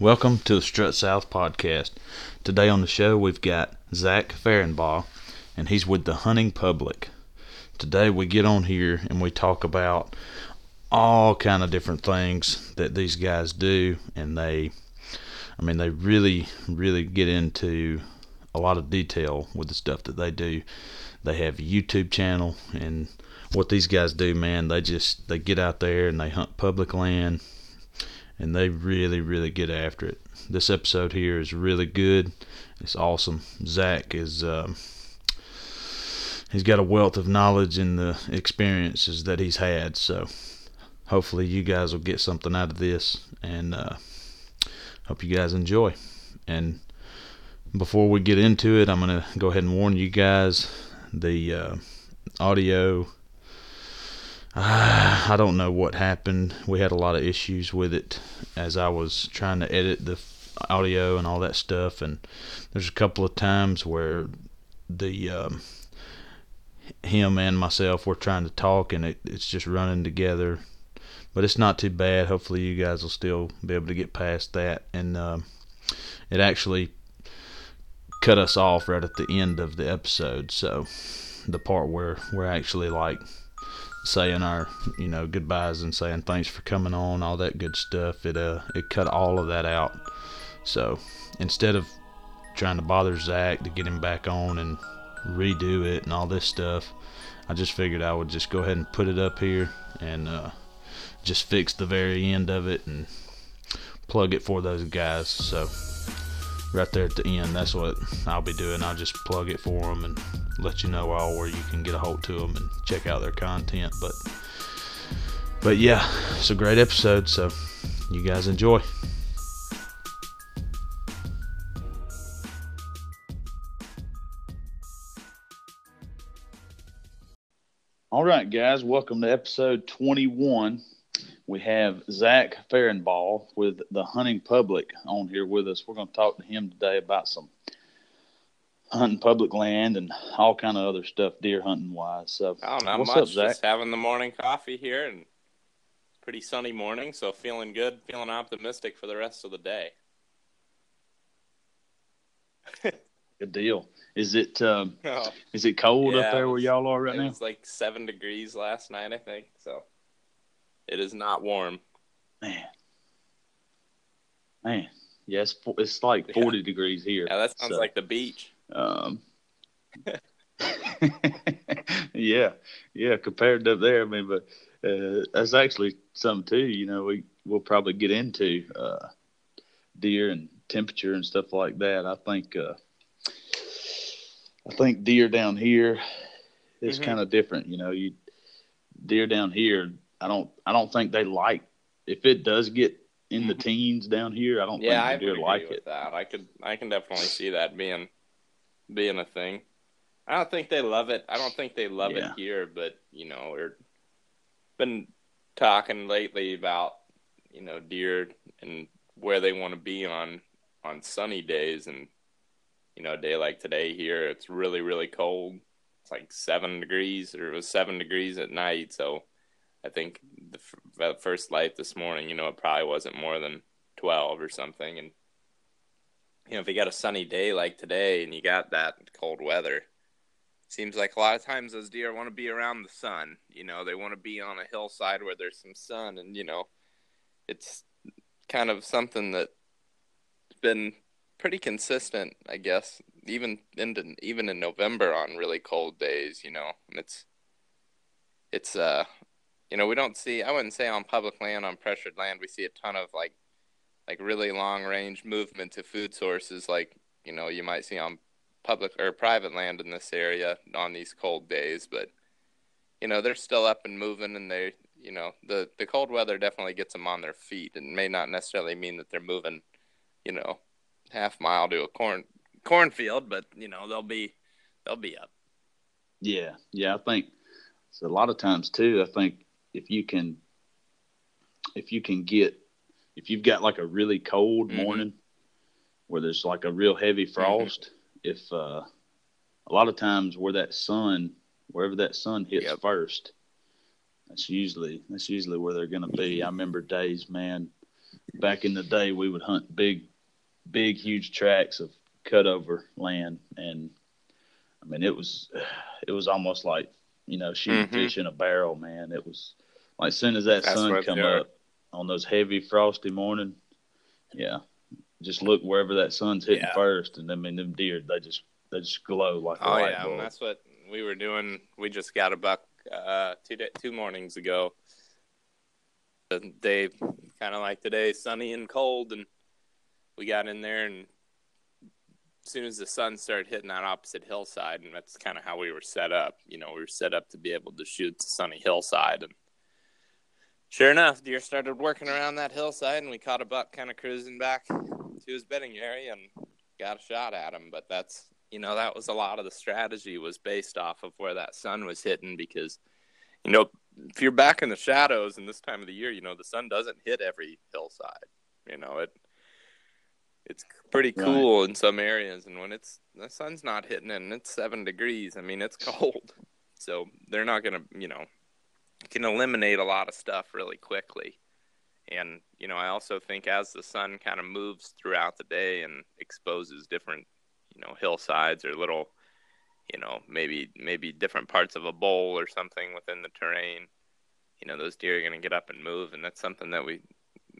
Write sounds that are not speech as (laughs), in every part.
Welcome to the Strut South podcast. Today on the show we've got Zach Fehrenbaugh, and he's with the Hunting Public. Today we get on here and we talk about all kind of different things that these guys do, and they, I mean, they really, really get into a lot of detail with the stuff that they do. They have a YouTube channel, and what these guys do, man, they just they get out there and they hunt public land and they really, really get after it. This episode here is really good. It's awesome. Zach is um, he's got a wealth of knowledge in the experiences that he's had. So hopefully you guys will get something out of this, and uh, hope you guys enjoy. And before we get into it, I'm gonna go ahead and warn you guys the uh, audio I don't know what happened. We had a lot of issues with it as I was trying to edit the audio and all that stuff. And there's a couple of times where the um, him and myself were trying to talk, and it, it's just running together. But it's not too bad. Hopefully, you guys will still be able to get past that. And um, it actually cut us off right at the end of the episode. So the part where we're actually like saying our you know goodbyes and saying thanks for coming on all that good stuff it uh it cut all of that out so instead of trying to bother zach to get him back on and redo it and all this stuff i just figured i would just go ahead and put it up here and uh just fix the very end of it and plug it for those guys so right there at the end. That's what I'll be doing. I'll just plug it for them and let you know all where you can get a hold to them and check out their content. But but yeah, it's a great episode. So you guys enjoy. All right, guys, welcome to episode 21 we have Zach Fehrenbaugh with the Hunting Public on here with us. We're going to talk to him today about some hunting public land and all kind of other stuff, deer hunting wise. So, oh, not what's much. Up, Zach? Just having the morning coffee here and pretty sunny morning, so feeling good, feeling optimistic for the rest of the day. (laughs) good deal. Is it um, oh, is it cold yeah, up there where y'all are right it now? It's like seven degrees last night, I think. So it is not warm. Man. Man. Yes, yeah, it's, it's, like 40 yeah. degrees here. Yeah, that sounds so, like the beach. Um, (laughs) yeah, yeah, compared to up there, I mean, but uh, that's actually something too. You know, we we'll probably get into uh, deer and temperature and stuff like that. I think uh, I think deer down here is mm-hmm. kind of different. You know, you deer down here I don't I don't think they like if it does get in the mm-hmm. teens down here. I don't yeah, think they do like it. That I could I can definitely see that being being a thing. I don't think they love it. I don't think they love yeah. it here, but you know, we're been talking lately about you know deer and where they want to be on on sunny days and you know a day like today here it's really really cold it's like seven degrees or it was seven degrees at night so I think the, the first light this morning, you know, it probably wasn't more than 12 or something. And, you know, if you got a sunny day like today and you got that cold weather, seems like a lot of times those deer want to be around the sun. You know, they want to be on a hillside where there's some sun. And, you know, it's kind of something that's been pretty consistent, I guess, even in even in November on really cold days, you know. And it's it's uh you know, we don't see. I wouldn't say on public land, on pressured land, we see a ton of like, like really long range movement to food sources, like you know you might see on public or private land in this area on these cold days. But you know they're still up and moving, and they, you know, the the cold weather definitely gets them on their feet, and may not necessarily mean that they're moving, you know, half mile to a corn cornfield, but you know they'll be they'll be up. Yeah, yeah, I think so. A lot of times too, I think if you can if you can get if you've got like a really cold mm-hmm. morning where there's like a real heavy mm-hmm. frost, mm-hmm. if uh, a lot of times where that sun wherever that sun hits yep. first, that's usually that's usually where they're going to be. I remember days, man, back in the day, we would hunt big, big, huge tracts of cutover land, and I mean, it was, (sighs) it was almost like you know shooting mm-hmm. fish in a barrel, man. It was like as soon as that That's sun come up on those heavy frosty morning, yeah, just look wherever that sun's hitting yeah. first, and I mean them deer, they just they just glow like oh yeah, bulb. that's what we were doing. We just got a buck uh, two day, two mornings ago. The day kind of like today, sunny and cold, and we got in there, and as soon as the sun started hitting that opposite hillside, and that's kind of how we were set up. You know, we were set up to be able to shoot the sunny hillside, and sure enough, deer started working around that hillside, and we caught a buck kind of cruising back to his bedding area and got a shot at him. But that's you know that was a lot of the strategy was based off of where that sun was hitting because you know if you're back in the shadows in this time of the year, you know the sun doesn't hit every hillside. You know it it's pretty cool right. in some areas and when it's the sun's not hitting it and it's seven degrees i mean it's (laughs) cold so they're not gonna you know can eliminate a lot of stuff really quickly. And you know i also think as the sun kind of moves throughout the day and exposes different you know hillsides or little you know maybe maybe different parts of a bowl or something within the terrain you know those deer are going to get up and move. And that's something that we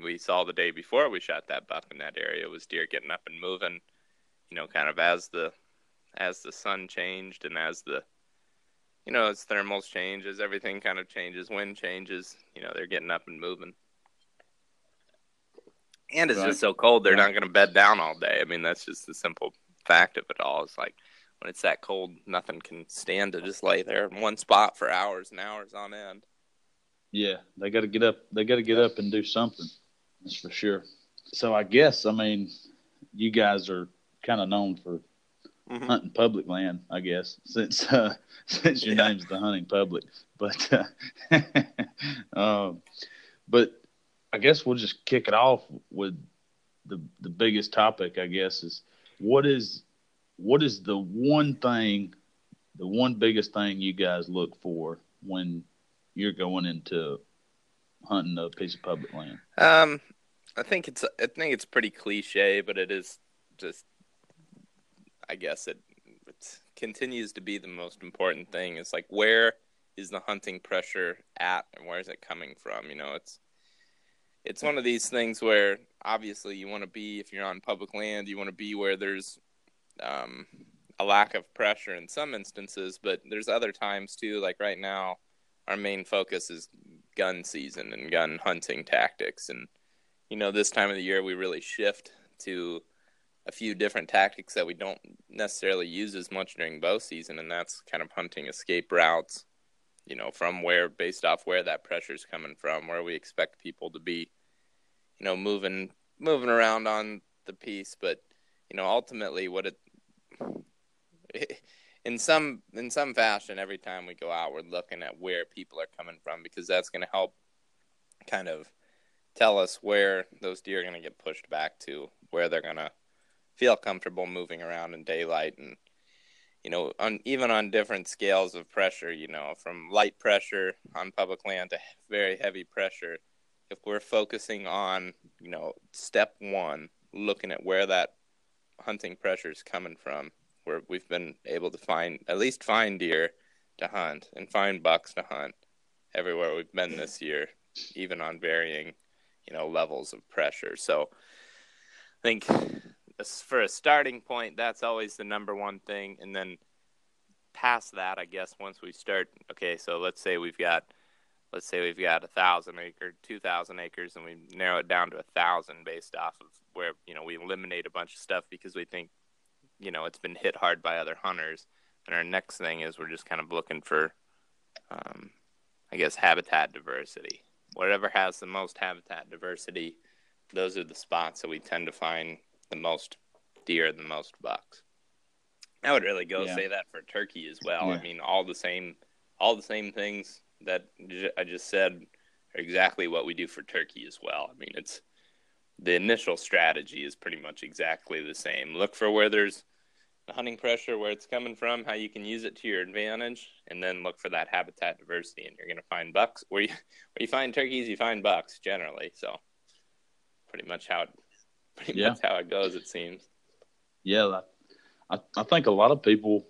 we saw the day before we shot that buck in that area was deer getting up and moving you know kind of as the as the sun changed and as the you know as thermals changes everything kind of changes. Wind changes you know they're getting up and moving. And it's right. just so cold they're not going to bed down all day. I mean that's just the simple fact of it all. It's like when it's that cold nothing can stand to just lay there in one spot for hours and hours on end. Yeah they got to get up they got to get up and do something that's for sure. So I guess I mean, you guys are kind of known for mm-hmm. hunting public land, I guess, since uh, (laughs) since your yeah. name's the hunting public. But uh, (laughs) um, but I guess we'll just kick it off with the the biggest topic. I guess is what is what is the one thing, the one biggest thing you guys look for when you're going into hunting a piece of public land? Um, I think it's I think it's pretty cliche, but it is just I guess it it continues to be the most important thing. It's like where is the hunting pressure at and where is it coming from? You know, it's it's one of these things where obviously you want to be if you're on public land, you want to be where there's um, a lack of pressure in some instances, but there's other times too. Like right now, our main focus is gun season and gun hunting tactics and you know, this time of the year we really shift to a few different tactics that we don't necessarily use as much during bow season, and that's kind of hunting escape routes, you know, from where, based off where that pressure is coming from, where we expect people to be, you know, moving moving around on the piece, but you know, ultimately, what it (laughs) in some in some fashion, every time we go out, we're looking at where people are coming from because that's going to help kind of tell us where those deer are going to get pushed back to, where they're going to feel comfortable moving around in daylight and you know on even on different scales of pressure you know from light pressure on public land to very heavy pressure if we're focusing on you know step 1 looking at where that hunting pressure is coming from where we've been able to find at least find deer to hunt and find bucks to hunt everywhere we've been this year even on varying you know levels of pressure. So I think for a starting point, that's always the number one thing, and then past that, I guess once we start, okay, so let's say we've got let's say we've got a thousand acre, two thousand acres, and we narrow it down to a thousand based off of where you know we eliminate a bunch of stuff because we think you know it's been hit hard by other hunters. And our next thing is we're just kind of looking for, um, I guess, habitat diversity whatever has the most habitat diversity, those are the spots that we tend to find the most deer, the most bucks. I would really go yeah. say that for turkey as well. Yeah. I mean, all the same, all the same things that I just said are exactly what we do for turkey as well. I mean, it's the initial strategy is pretty much exactly the same. Look for where there's the hunting pressure, where it's coming from, how you can use it to your advantage, and then look for that habitat diversity. And you're going to find bucks where you where you find turkeys, you find bucks generally. So pretty much how it, pretty yeah. much how it goes. It seems. Yeah, I I think a lot of people,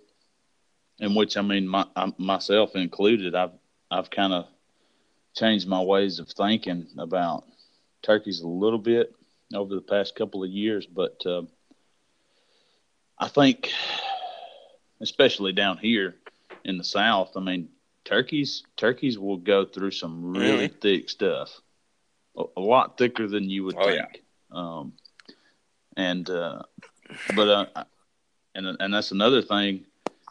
in which I mean my, I, myself included, I've I've kind of changed my ways of thinking about turkeys a little bit over the past couple of years, but uh, I think, especially down here in the South, I mean, turkeys turkeys will go through some really mm-hmm. thick stuff, a, a, lot thicker than you would oh, think. Yeah. Um, and uh, but uh, and and that's another thing.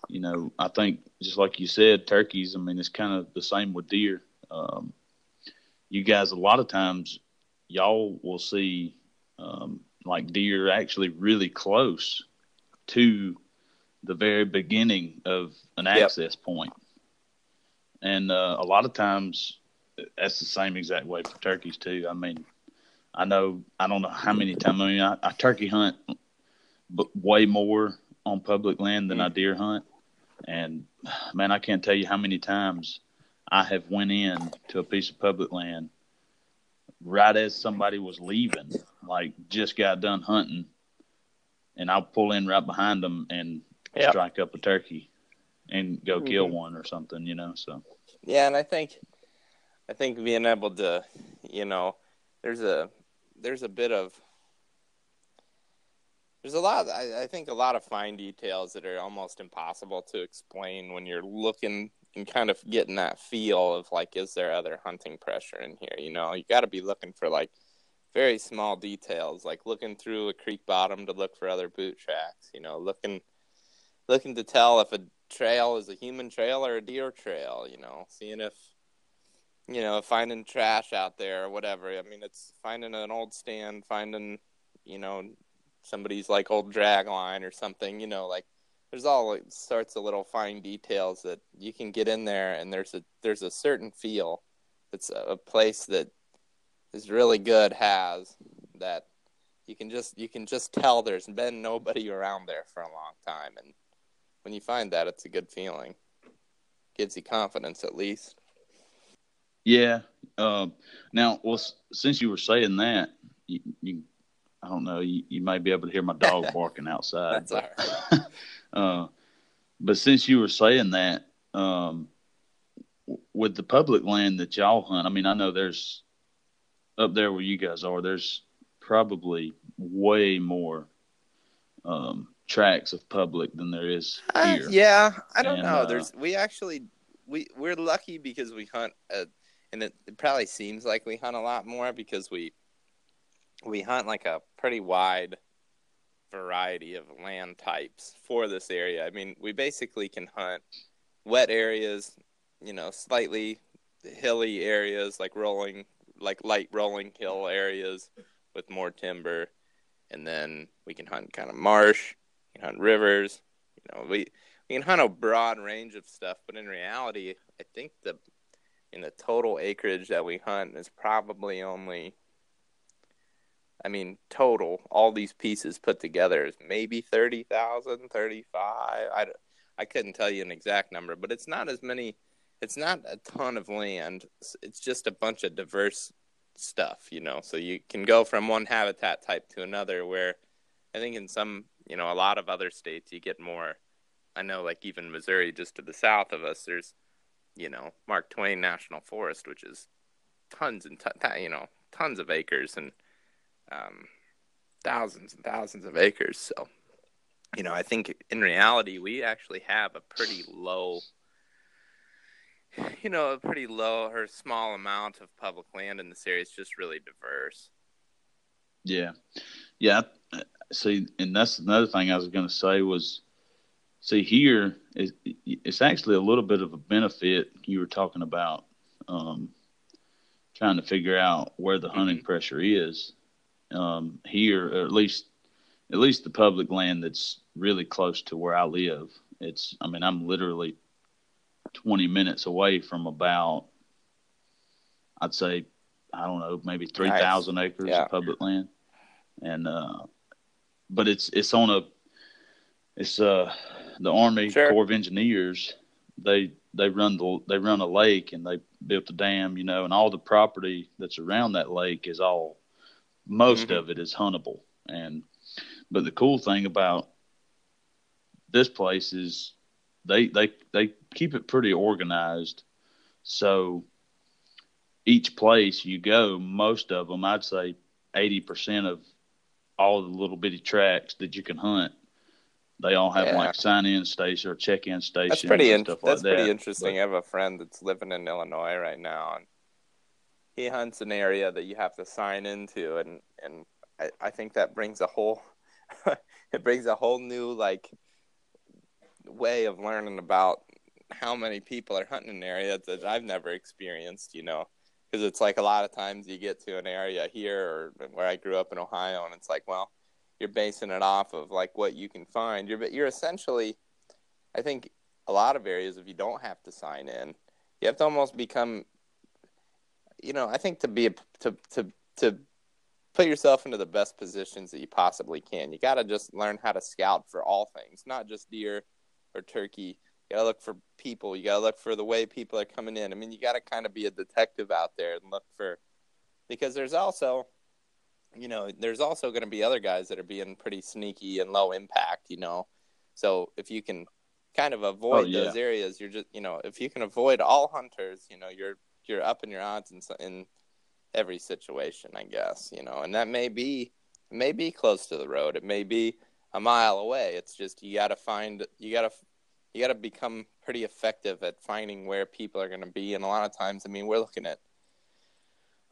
You know, I think just like you said, turkeys. I mean, it's kind of the same with deer. Um, you guys, a lot of times, y'all will see um, like deer actually really close to the very beginning of an access point. And uh, a lot of times, that's the same exact way for turkeys too. I mean, I know I don't know how many times. I mean, I, I turkey hunt, but way more on public land than mm. I deer hunt. And man, I can't tell you how many times I have went in to a piece of public land right as somebody was leaving, like just got done hunting, and I'll pull in right behind them and yep. strike up a turkey and go mm-hmm. kill one or something, you know. So yeah, and I think I think being able to, you know, there's a there's a bit of there's a lot I, I think a lot of fine details that are almost impossible to explain when you're looking and kind of getting that feel of like is there other hunting pressure in here? You know you got to be looking for like very small details like looking through a creek bottom to look for other boot tracks you know looking looking to tell if a trail is a human trail or a deer trail you know seeing if you know finding trash out there or whatever. I mean it's finding an old stand finding you know somebody's like old drag line or something you know like there's all sorts of little fine details that you can get in there and there's a there's a certain feel that's a place that is really good has that you can just you can just tell there's been nobody around there for a long time. And when you find that it's a good feeling. Gives you confidence at least yeah um, now well since you were saying that you, you I don't know. You, you may be able to hear my dog (laughs) barking outside. That's but, all right. (laughs) uh, but since you were saying that, um, with the public land that y'all hunt, I mean, I know there's up there where you guys are. There's probably way more um, tracks of public than there is uh, here. Uh, yeah, I don't and, know. Uh, there's we actually we we're lucky because we hunt, a, and it, it probably seems like we hunt a lot more because we we hunt like a pretty wide variety of land types for this area. I mean, we basically can hunt wet areas, you know, slightly hilly areas like rolling like light rolling hill areas with more timber and then we can hunt kind of marsh, we can hunt rivers, you know, we we can hunt a broad range of stuff, but in reality, I think the in the total acreage that we hunt is probably only I mean, total, all these pieces put together is maybe 30,000, 35. I, I couldn't tell you an exact number, but it's not as many, it's not a ton of land. It's just a bunch of diverse stuff, you know. So you can go from one habitat type to another where I think in some, you know, a lot of other states you get more. I know, like even Missouri, just to the south of us, there's, you know, Mark Twain National Forest, which is tons and, t- you know, tons of acres. And, um, thousands and thousands of acres. So, you know, I think in reality, we actually have a pretty low, you know, a pretty low or small amount of public land in this area. It's just really diverse. Yeah. Yeah. See, and that's another thing I was going to say was, see, here, it's actually a little bit of a benefit you were talking about. Um, trying to figure out where the hunting mm-hmm. pressure is um, here, or at least at least the public land that's really close to where I live. It's I mean I'm literally 20 minutes away from about I'd say I don't know maybe 3,000 nice. acres yeah. of public land, and uh, but it's it's on a it's uh the Army sure. Corps of Engineers they they run the they run a lake and they built a dam you know and all the property that's around that lake is all most mm-hmm. of it is huntable. And but the cool thing about this place is they they they keep it pretty organized. So each place you go, most of them, I'd say eighty percent of all the little bitty tracks that you can hunt, they all have yeah. like sign in station or check in station. That's pretty in- That's like pretty that. interesting. But, I have a friend that's living in Illinois right now, and he hunts an area that you have to sign into, and and I, I think that brings a whole (laughs) it brings a whole new like way of learning about how many people are hunting an area that I've never experienced. You know, because it's like a lot of times you get to an area here or where I grew up in Ohio, and it's like, well, you're basing it off of like what you can find. You're you're essentially, I think, a lot of areas if you don't have to sign in, you have to almost become, you know, I think to be a, to to to put yourself into the best positions that you possibly can. You got to just learn how to scout for all things, not just deer or turkey. You got to look for people. You got to look for the way people are coming in. I mean, you got to kind of be a detective out there and look for because there's also you know, there's also going to be other guys that are being pretty sneaky and low impact, you know. So if you can kind of avoid oh, yeah. those areas, you're just, you know, if you can avoid all hunters, you know, you're you're up in your odds in in every situation, I guess, you know. And that may be may be close to the road. It may be a mile away. It's just you got to find you got to you got to become pretty effective at finding where people are going to be and a lot of times, I mean, we're looking at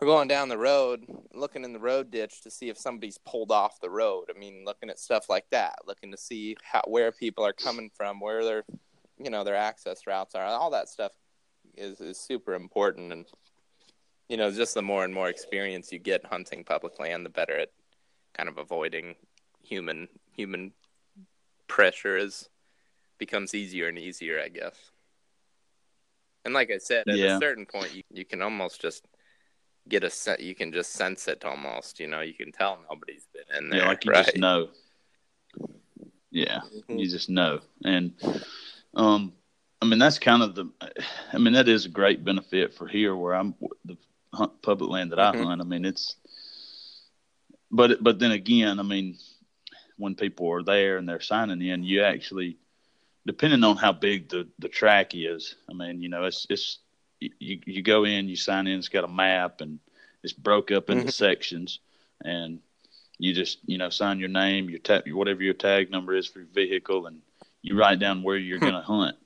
we're going down the road, looking in the road ditch to see if somebody's pulled off the road. I mean, looking at stuff like that, looking to see how, where people are coming from, where their, you know, their access routes are. All that stuff is is super important, and you know, just the more and more experience you get hunting public land, the better at kind of avoiding human human pressure is becomes easier and easier, I guess. And like I said, at yeah. a certain point, you, you can almost just get a set. You can just sense it almost. You know, you can tell nobody's been in there. Yeah, like you right? just know. Yeah, mm-hmm. you just know, and um, I mean that's kind of the. I mean that is a great benefit for here where I'm the hunt public land that mm-hmm. I hunt. I mean it's. But but then again, I mean, when people are there and they're signing in, you actually, depending on how big the the track is, I mean, you know, it's it's you you go in, you sign in. It's got a map and it's broke up into mm-hmm. sections, and you just you know sign your name, your tag, whatever your tag number is for your vehicle, and you write down where you're going to hunt.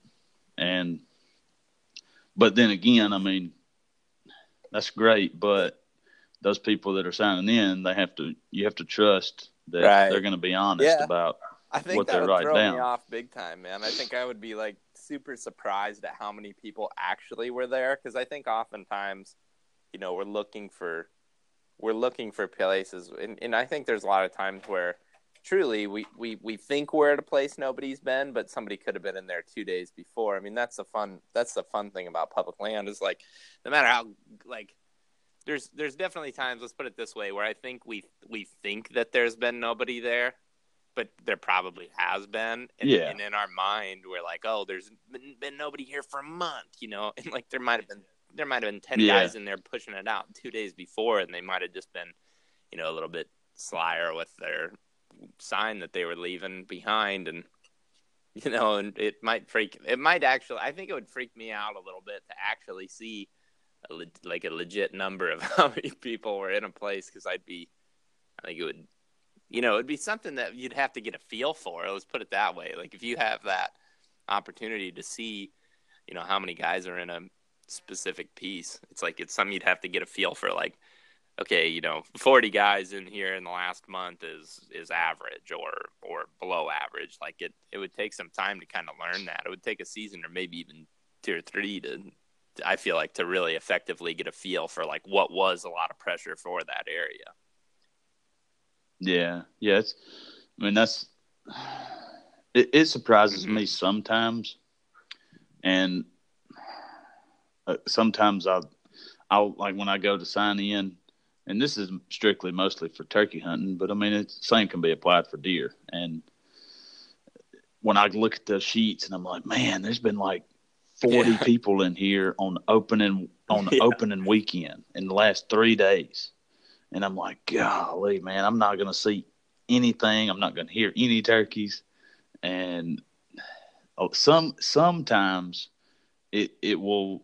And but then again, I mean, that's great, but those people that are signing in, they have to you have to trust that right. they're going to be honest yeah. about I think what that would throw down. me off big time, man. I think I would be like super surprised at how many people actually were there because I think oftentimes, you know, we're looking for we're looking for places, and, and I think there's a lot of times where truly we, we we think we're at a place nobody's been, but somebody could have been in there two days before. I mean, that's the fun that's the fun thing about public land is like no matter how like there's there's definitely times let's put it this way where I think we we think that there's been nobody there but there probably has been. And, yeah. and in our mind, we're like, oh, there's been, been, nobody here for a month, you know, (laughs) and like there might have been there might have been ten yeah. guys in there pushing it out two days before, and they might have just been, you know, a little bit slyer with their sign that they were leaving behind, and you know, and it might freak. It might actually. I think it would freak me out a little bit to actually see. A like a legit number of (laughs) how many people were in a place because I'd be, I think it would you know, it'd be something that you'd have to get a feel for. Let's put it that way. Like if you have that opportunity to see, you know, how many guys are in a specific piece, it's like it's something you'd have to get a feel for. Like, okay, you know, 40 guys in here in the last month is is average or or below average. Like it it would take some time to kind of learn that. It would take a season or maybe even two or three to I feel like to really effectively get a feel for like what was a lot of pressure for that area. Yeah, yeah. It's, I mean, that's it. it surprises mm-hmm. me sometimes, and uh, sometimes I'll, I'll like when I go to sign in, and this is strictly mostly for turkey hunting, but I mean, it's same can be applied for deer. And when I look at the sheets, and I'm like, man, there's been like 40 yeah. people in here on opening on (laughs) yeah. opening weekend in the last three days and I'm like, golly, man, I'm not gonna see anything. I'm not gonna hear any turkeys, and oh, some sometimes it it will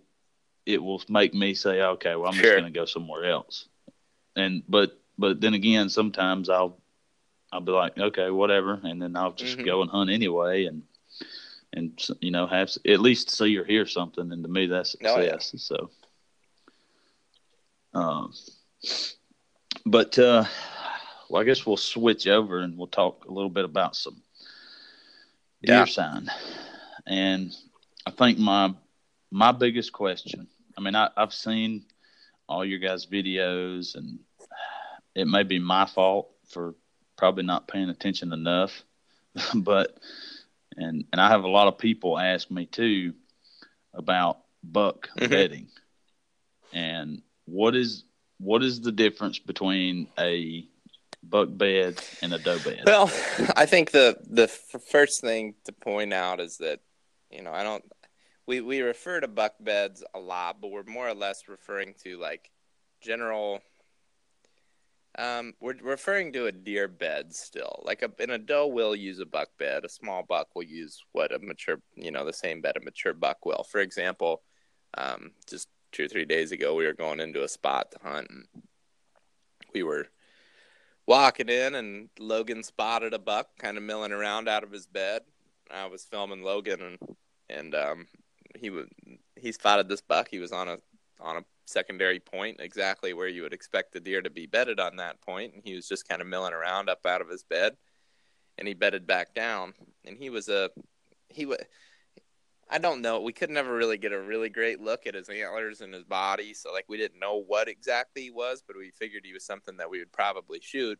it will make me say, okay, well, I'm sure. just gonna go somewhere else, and but but then again, sometimes I'll I'll be like, okay, whatever, and then I'll just mm-hmm. go and hunt anyway, and and you know have at least see or hear something, and to me that's success. Oh, yeah. So, um, but uh, well, I guess we'll switch over and we'll talk a little bit about some deer yeah. sign, and I think my my biggest question. I mean, I, I've seen all your guys' videos, and it may be my fault for probably not paying attention enough, (laughs) but and and I have a lot of people ask me too about buck mm-hmm. bedding and what is what is the difference between a buck bed and a doe bed? Well, (laughs) I think the the first thing to point out is that you know I don't we we refer to buck beds a lot, but we're more or less referring to like general um, we're referring to a deer bed still. Like a, in a doe will use a buck bed. A small buck will use what a mature, you know, the same bed a mature buck will. For example, um, just two or three days ago, we were going into a spot to hunt, and we were walking in, and Logan spotted a buck kind of milling around out of his bed. I was filming Logan, and and um, he was he spotted this buck. He was on a on a secondary point, exactly where you would expect the deer to be bedded on that point, and he was just kind of milling around up out of his bed, and he bedded back down, and he was a he was. I don't know. We could never really get a really great look at his antlers and his body, so like we didn't know what exactly he was, but we figured he was something that we would probably shoot.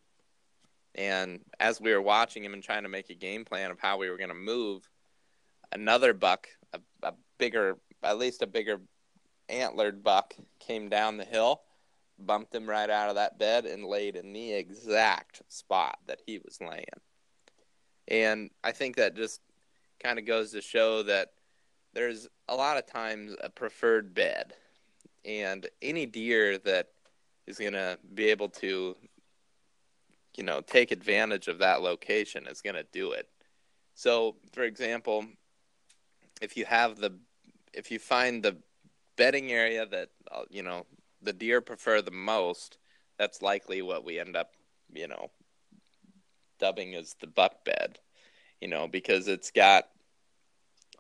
And as we were watching him and trying to make a game plan of how we were going to move, another buck, a, a bigger, at least a bigger antlered buck came down the hill, bumped him right out of that bed, and laid in the exact spot that he was laying. And I think that just kind of goes to show that there's a lot of times a preferred bed. And any deer that is going to be able to, you know, take advantage of that location is going to do it. So, for example, if you have the, if you find the bedding area that uh, you know the deer prefer the most, that's likely what we end up, you know, dubbing as the buck bed. You know, because it's got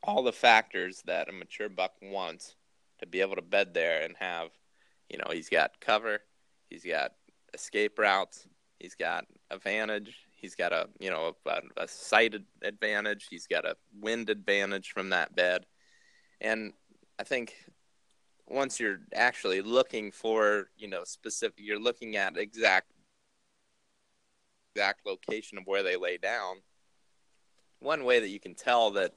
all the factors that a mature buck wants to be able to bed there and have, you know, he's got cover, he's got escape routes, he's got advantage, he's got a, you know, a, a sight advantage, he's got a wind advantage from that bed. And I think once you're actually looking for you know specific you're looking at exact exact location of where they lay down one way that you can tell that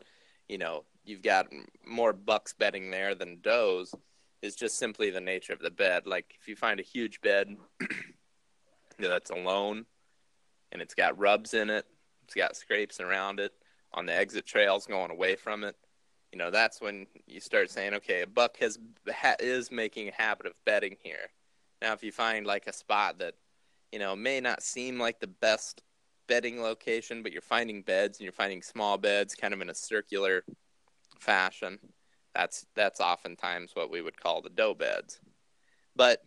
you know you've got more bucks bedding there than does is just simply the nature of the bed like if you find a huge bed (clears throat) that's alone and it's got rubs in it it's got scrapes around it on the exit trails going away from it you know that's when you start saying okay a buck has ha, is making a habit of bedding here. Now if you find like a spot that you know may not seem like the best bedding location but you're finding beds and you're finding small beds kind of in a circular fashion. That's that's oftentimes what we would call the doe beds. But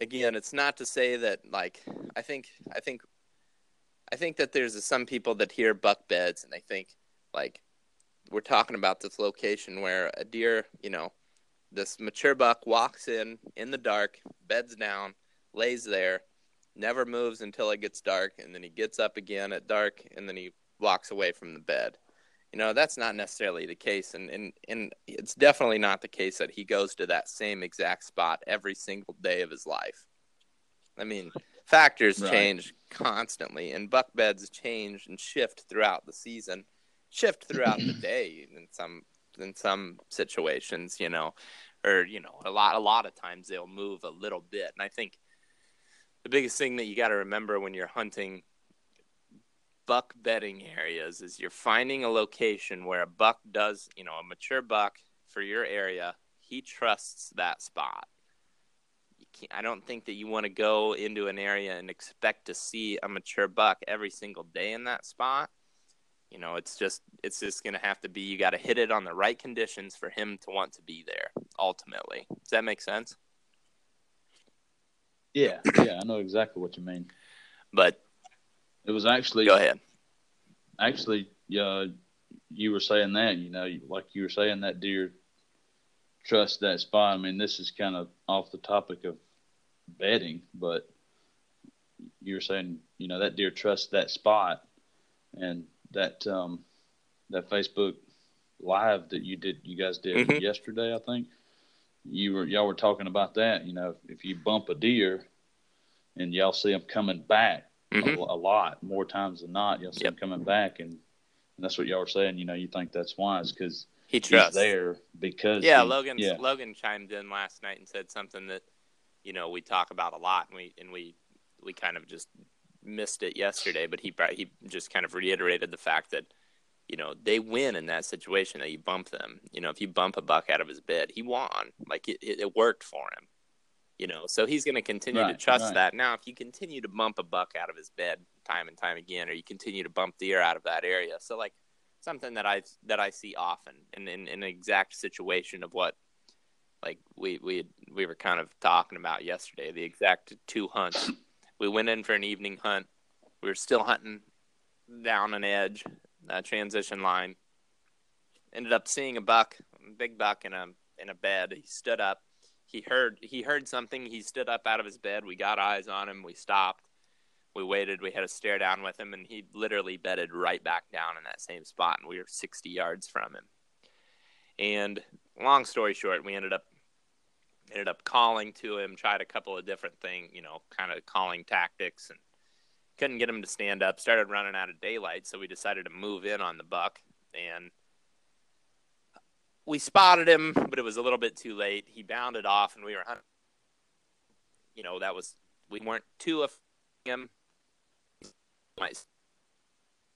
again it's not to say that like i think i think i think that there's some people that hear buck beds and they think like we're talking about this location where a deer, you know, this mature buck walks in in the dark, beds down, lays there, never moves until it gets dark, and then he gets up again at dark, and then he walks away from the bed. You know, that's not necessarily the case, and, and, and it's definitely not the case that he goes to that same exact spot every single day of his life. I mean, factors right. change constantly, and buck beds change and shift throughout the season shift throughout the (clears throat) day in some in some situations, you know, or you know, a lot a lot of times they'll move a little bit. And I think the biggest thing that you got to remember when you're hunting buck bedding areas is you're finding a location where a buck does, you know, a mature buck for your area, he trusts that spot. I don't think that you want to go into an area and expect to see a mature buck every single day in that spot. You know, it's just it's just going to have to be you got to hit it on the right conditions for him to want to be there ultimately. Does that make sense? Yeah, yeah, I know exactly what you mean. But it was actually Go ahead. Actually, uh, you were saying that, you know, like you were saying that deer trust that spot. I mean, this is kind of off the topic of bedding, but you were saying, you know, that deer trusts that spot, and that um, that Facebook live that you did, you guys did mm-hmm. yesterday, I think. You were y'all were talking about that. You know, if you bump a deer, and y'all see them coming back mm-hmm. a, a, lot more times than not, y'all see yep. them coming back, and, and that's what y'all were saying. You know, you think that's wise because he trusts there because yeah, he, Logan yeah. Logan chimed in last night and said something that you know we talk about a lot, and we and we we kind of just missed it yesterday, but he he just kind of reiterated the fact that you know they win in that situation that you bump them. You know, if you bump a buck out of his bed, he won. Like it, it, worked for him. You know, so he's going to continue right, to trust right. that. Now, if you continue to bump a buck out of his bed time and time again, or you continue to bump deer out of that area, so like something that I that I see often in, in, in an exact situation of what like we we we were kind of talking about yesterday the exact two hunts we went in for an evening hunt we were still hunting down an edge a transition line. Ended up seeing a buck big buck in a in a bed. He stood up. He heard he heard something. He stood up out of his bed. We got eyes on him. We stopped. We waited. We had a stare down with him, and he literally bedded right back down in that same spot, and we were 60 yards from him. And long story short, we ended up ended up calling to him, tried a couple of different things, you know, kind of calling tactics, and couldn't get him to stand up. Started running out of daylight, so we decided to move in on the buck, and we spotted him, but it was a little bit too late. He bounded off, and we were hunting. You know, that was we weren't too afraid him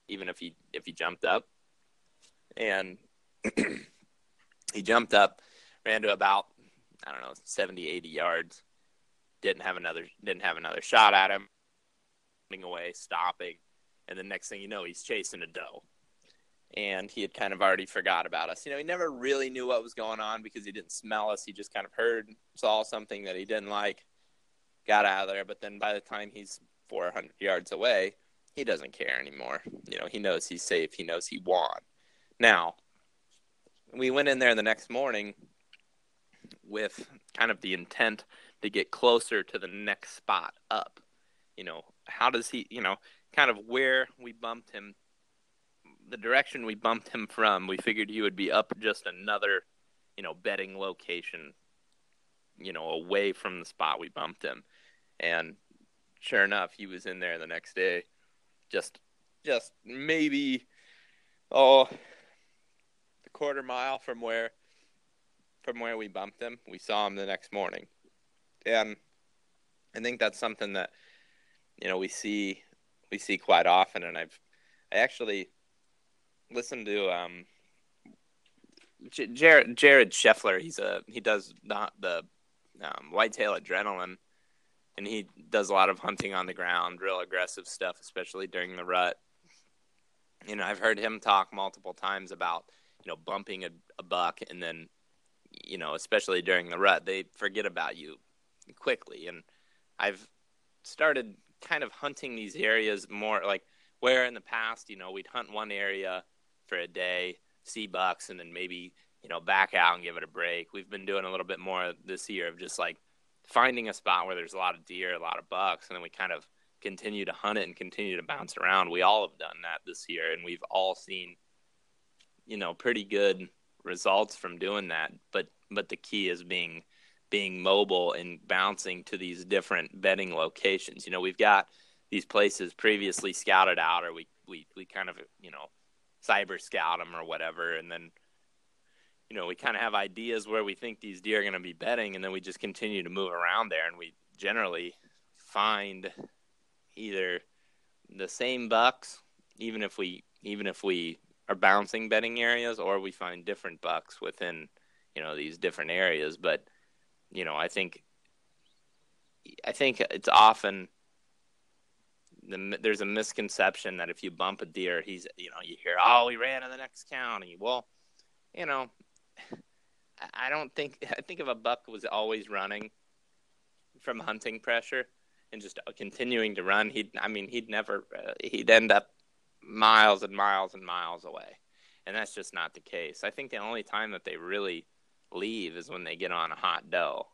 even if he if he jumped up and (clears throat) he jumped up ran to about i don't know 70 80 yards didn't have another didn't have another shot at him running away stopping and the next thing you know he's chasing a doe and he had kind of already forgot about us you know he never really knew what was going on because he didn't smell us he just kind of heard saw something that he didn't like got out of there but then by the time he's 400 yards away he doesn't care anymore. You know, he knows he's safe. He knows he won. Now, we went in there the next morning with kind of the intent to get closer to the next spot up. You know, how does he, you know, kind of where we bumped him, the direction we bumped him from, we figured he would be up just another, you know, bedding location, you know, away from the spot we bumped him. And sure enough, he was in there the next day just just maybe oh the quarter mile from where from where we bumped him. We saw him the next morning. And I think that's something that you know we see we see quite often and I've I actually listened to um J- Jared Jared Scheffler. He's a he does not the um, whitetail adrenaline and he does a lot of hunting on the ground, real aggressive stuff, especially during the rut. You know, I've heard him talk multiple times about you know bumping a, a buck, and then you know, especially during the rut, they forget about you quickly. And I've started kind of hunting these areas more like where in the past, you know, we'd hunt one area for a day, see bucks, and then maybe you know back out and give it a break. We've been doing a little bit more this year of just like finding a spot where there's a lot of deer, a lot of bucks, and then we kind of continue to hunt it and continue to bounce around. We all have done that this year, and we've all seen, you know, pretty good results from doing that. But but the key is being being mobile and bouncing to these different bedding locations. You know, we've got these places previously scouted out, or we we we kind of you know cyber scout them or whatever, and then you know, we kind of have ideas where we think these deer are going to be bedding, and then we just continue to move around there, and we generally find either the same bucks, even if we even if we are bouncing bedding areas, or we find different bucks within you know these different areas. But you know, I think I think it's often the, there's a misconception that if you bump a deer, he's you know you hear oh he ran in the next county. Well, you know, I don't think I think if a buck was always running from hunting pressure and just continuing to run, he'd I mean he'd never uh, he'd end up miles and miles and miles away, and that's just not the case. I think the only time that they really leave is when they get on a hot doe.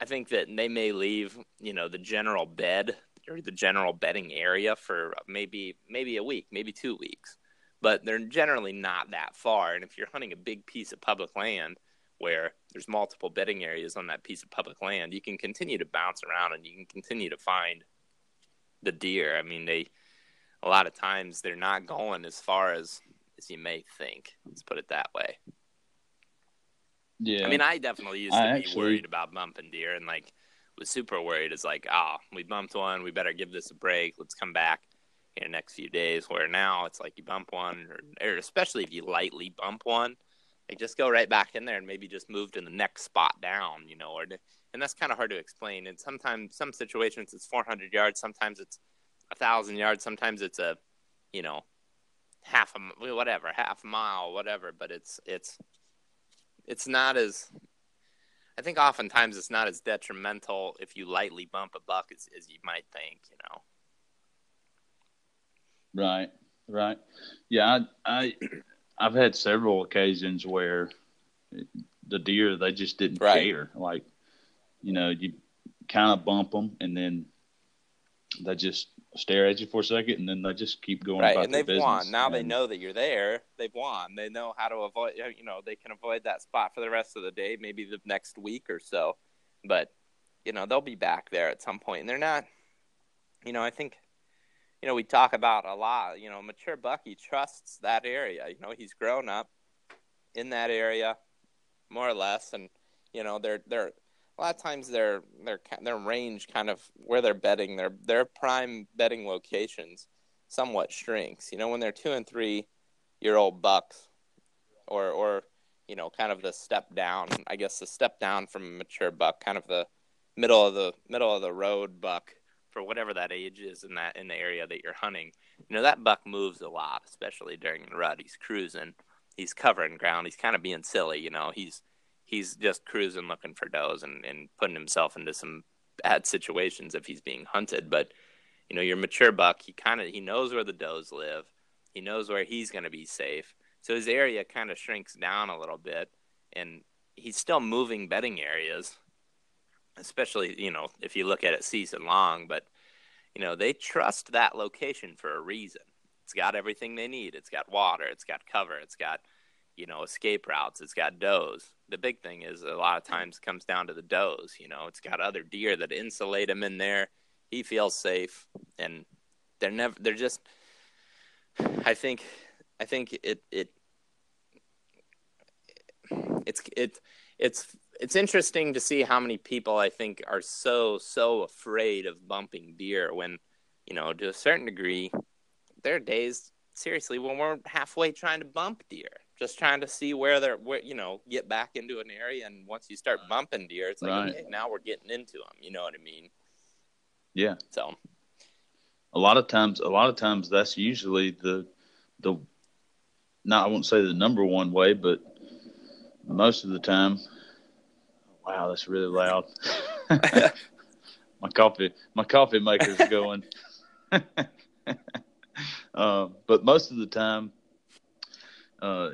I think that they may leave, you know, the general bed or the general bedding area for maybe maybe a week, maybe two weeks, but they're generally not that far. And if you're hunting a big piece of public land where there's multiple bedding areas on that piece of public land, you can continue to bounce around and you can continue to find the deer. I mean, they a lot of times they're not going as far as as you may think. Let's put it that way. Yeah. I mean, I definitely used to I be actually... worried about bumping deer and like was super worried. It's like, oh, we bumped one. We better give this a break. Let's come back in the next few days. Where now it's like you bump one, or, or especially if you lightly bump one, like just go right back in there and maybe just move to the next spot down, you know, or and that's kind of hard to explain. And sometimes some situations it's 400 yards, sometimes it's a thousand yards, sometimes it's a, you know, half a whatever, half a mile, whatever. But it's it's it's not as I think oftentimes it's not as detrimental if you lightly bump a buck as, as you might think, you know. Right, right. Yeah, I, I I've had several occasions where the deer they just didn't right. care. Like, you know, you kind of bump them and then they just stare at you for a second, and then they just keep going. Right, and they've business. won. Now and... they know that you're there. They've won. They know how to avoid. You know, they can avoid that spot for the rest of the day, maybe the next week or so. But you know, they'll be back there at some point. point, and they're not. You know, I think. You know, we talk about a lot. You know, mature Bucky trusts that area. You know, he's grown up in that area, more or less, and you know, they're they're a lot of times their their their range kind of where they're bedding their their prime bedding locations somewhat shrinks. You know, when they're two and three year old bucks, or or you know, kind of the step down. I guess the step down from a mature buck, kind of the middle of the middle of the road buck for whatever that age is in that in the area that you're hunting. You know, that buck moves a lot, especially during the rut. He's cruising, he's covering ground, he's kind of being silly. You know, he's he's just cruising looking for does and, and putting himself into some bad situations if he's being hunted. But you know, your mature buck, he kind of he knows where the does live. He knows where he's going to be safe. So his area kind of shrinks down a little bit, and he's still moving bedding areas, especially you know if you look at it season long. But you know they trust that location for a reason. It's got everything they need. It's got water. It's got cover. It's got you know escape routes. It's got does the big thing is a lot of mm-hmm. times comes down to the does. You know, it's got other deer that insulate him in there. He feels safe, and they're never. They're just. I think, I think it it. It's it it's it's interesting to see how many people I think are so so afraid of bumping deer when, you know, to a certain degree, there are days seriously when we're halfway trying to bump deer just trying to see where they're where you know get back into an area and once you start bumping deer it's like right. okay now we're getting into them you know what i mean? Yeah. So. A lot of times a lot of times that's usually the the not i won't say the number one way but most of the time wow that's really loud. (laughs) My coffee my coffee maker's going. (laughs) Uh, but most of the time uh,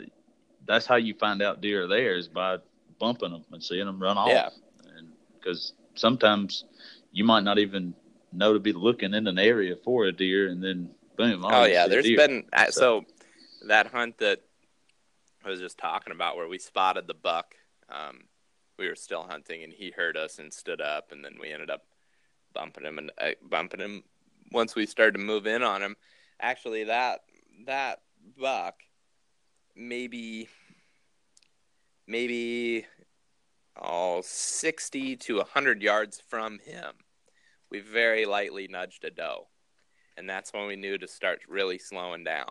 that's how you find out deer are there is by bumping them and seeing them run off. Yeah. And because sometimes you might not even know to be looking in an area for a deer, and then boom. Oh, yeah, there's been so. so. that hunt that I was just talking about where we spotted the buck. Um, we were still hunting, and he heard us and stood up, and then we ended up bumping him and uh, bumping him once we started to move in on him. Actually, that that buck maybe maybe oh, 60 to 100 yards from him, we very lightly nudged a doe. And that's when we knew to start really slowing down.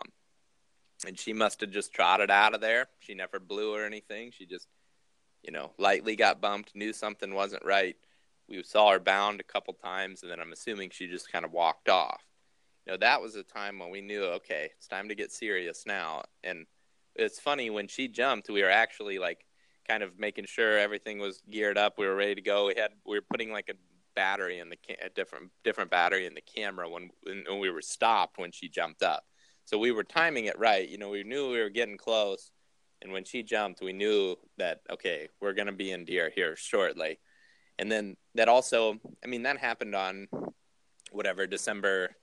And she must have just trotted out of there. She never blew or anything. She just, you know, lightly got bumped, knew something wasn't right, we saw her bound a couple times, and then I'm assuming she just kind of walked off. You know, that was a time when we knew, okay, it's time to get serious now. And it's funny when she jumped, we were actually like kind of making sure everything was geared up. We were ready to go. We had we were putting like a battery in the a different different battery in the camera when when we were stopped when she jumped up. So we were timing it right. You know, we knew we were getting close, and when she jumped, we knew that okay, we're gonna be in deer here shortly. And then that also, I mean, that happened on whatever December,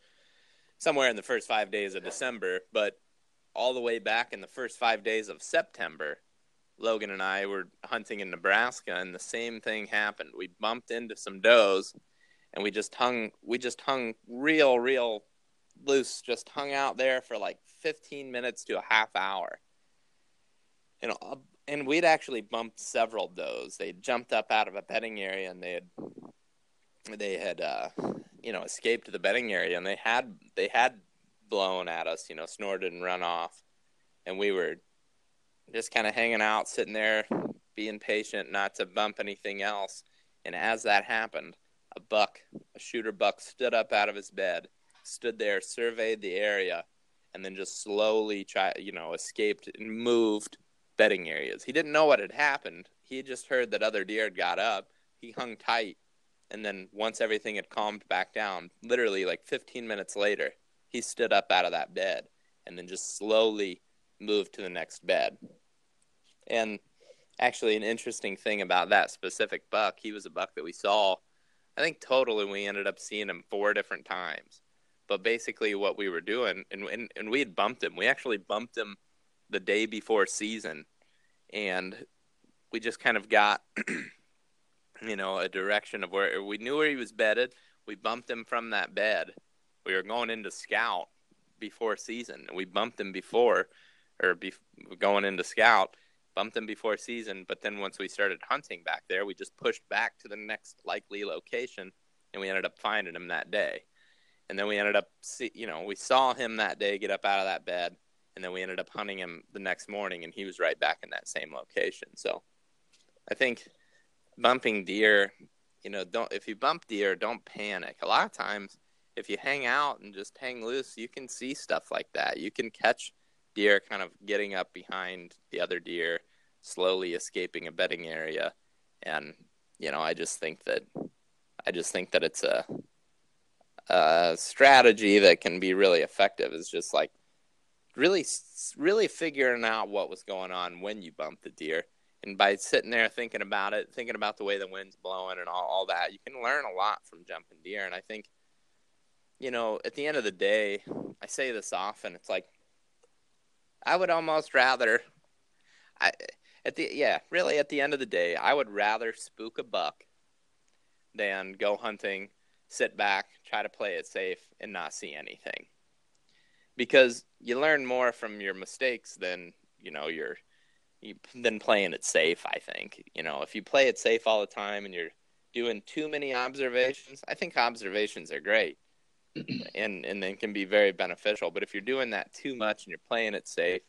somewhere in the first five days of December, but all the way back in the first five days of September, Logan and I were hunting in Nebraska, and the same thing happened. We bumped into some does, and we just hung. We just hung real, real loose. Just hung out there for like 15 minutes to a half hour. And uh, and we'd actually bumped several does. They jumped up out of a bedding area, and they had they had uh, you know escaped the bedding area, and they had they had blown at us, you know, snorted and run off, and we were just kind of hanging out, sitting there, being patient, not to bump anything else. And as that happened, a buck, a shooter buck, stood up out of his bed, stood there, surveyed the area, and then just slowly, try, you know, escaped and moved bedding areas. He didn't know what had happened. He had just heard that other deer had got up. He hung tight, and then once everything had calmed back down, literally like 15 minutes later, he stood up out of that bed and then just slowly moved to the next bed. And actually, an interesting thing about that specific buck, he was a buck that we saw. I think totally we ended up seeing him four different times. But basically, what we were doing, and, and, and we had bumped him. We actually bumped him the day before season. And we just kind of got, (clears throat) you know, a direction of where we knew where he was bedded. We bumped him from that bed. We were going into scout before season. and We bumped him before, or be, going into scout bumped him before season, but then once we started hunting back there, we just pushed back to the next likely location, and we ended up finding him that day. And then we ended up, see, you know, we saw him that day get up out of that bed, and then we ended up hunting him the next morning, and he was right back in that same location. So, I think bumping deer, you know, don't if you bump deer, don't panic. A lot of times, if you hang out and just hang loose, you can see stuff like that. You can catch deer kind of getting up behind the other deer, slowly escaping a bedding area, and you know, I just think that I just think that it's a, a strategy that can be really effective. Is just like really, really figuring out what was going on when you bumped the deer. And by sitting there thinking about it, thinking about the way the wind's blowing and all, all that, you can learn a lot from jumping deer. And I think, you know, at the end of the day, I say this often. It's like I would almost rather, I at the yeah, really at the end of the day, I would rather spook a buck than go hunting, sit back, try to play it safe, and not see anything. Because you learn more from your mistakes than you know your you, than playing it safe. I think you know if you play it safe all the time and you're doing too many observations, I think observations are great and and then can be very beneficial. But if you're doing that too much and you're playing it safe,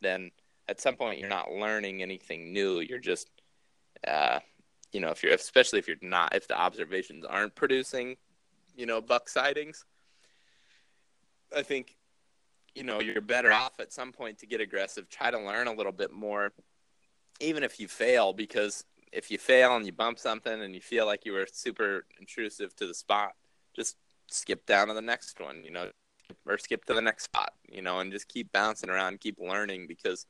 then at some point you're not learning anything new. You're just, uh, you know, if you're especially if you're not if the observations aren't producing, you know, buck sightings. I think, you know, you're better off at some point to get aggressive. Try to learn a little bit more, even if you fail, because if you fail and you bump something and you feel like you were super intrusive to the spot, just skip down to the next one, you know, or skip to the next spot, you know, and just keep bouncing around, keep learning because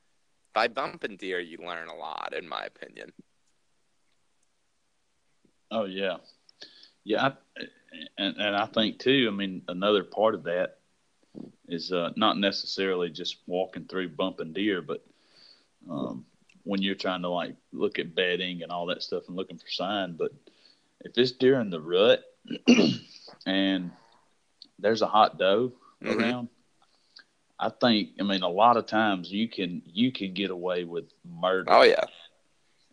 by bumping deer, you learn a lot, in my opinion. Oh yeah, yeah, I, and and I think too. I mean, another part of that is uh, not necessarily just walking through bumping deer, but um, when you're trying to like look at bedding and all that stuff and looking for sign. But if it's during the rut, (clears throat) and there's a hot doe mm-hmm. around, I think I mean a lot of times you can you can get away with murder. Oh yeah.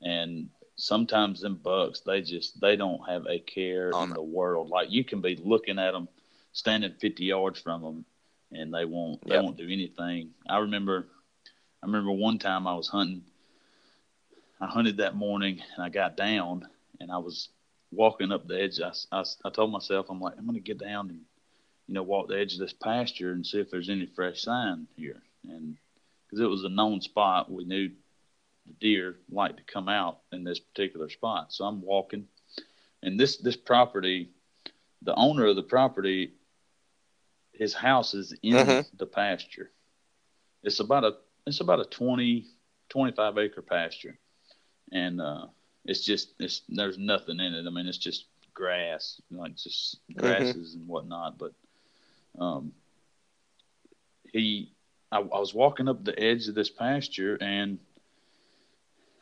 And sometimes them bucks they just they don't have a care oh, in no. the world. Like you can be looking at them standing 50 yards from them and they won't they yep. won't do anything. I remember I remember one time I was hunting I hunted that morning and I got down and I was walking up the edge, I, I, I told myself, I'm like, I'm going to get down and, you know, walk the edge of this pasture and see if there's any fresh sign here. And because it was a known spot, we knew the deer like to come out in this particular spot. So I'm walking, and this this property, the owner of the property, his house is in mm-hmm. the pasture. It's about a it's about a 20, 25 acre pasture, and uh, it's just it's there's nothing in it. I mean, it's just grass, like just mm-hmm. grasses mm-hmm. and whatnot. But um, he, I, I was walking up the edge of this pasture, and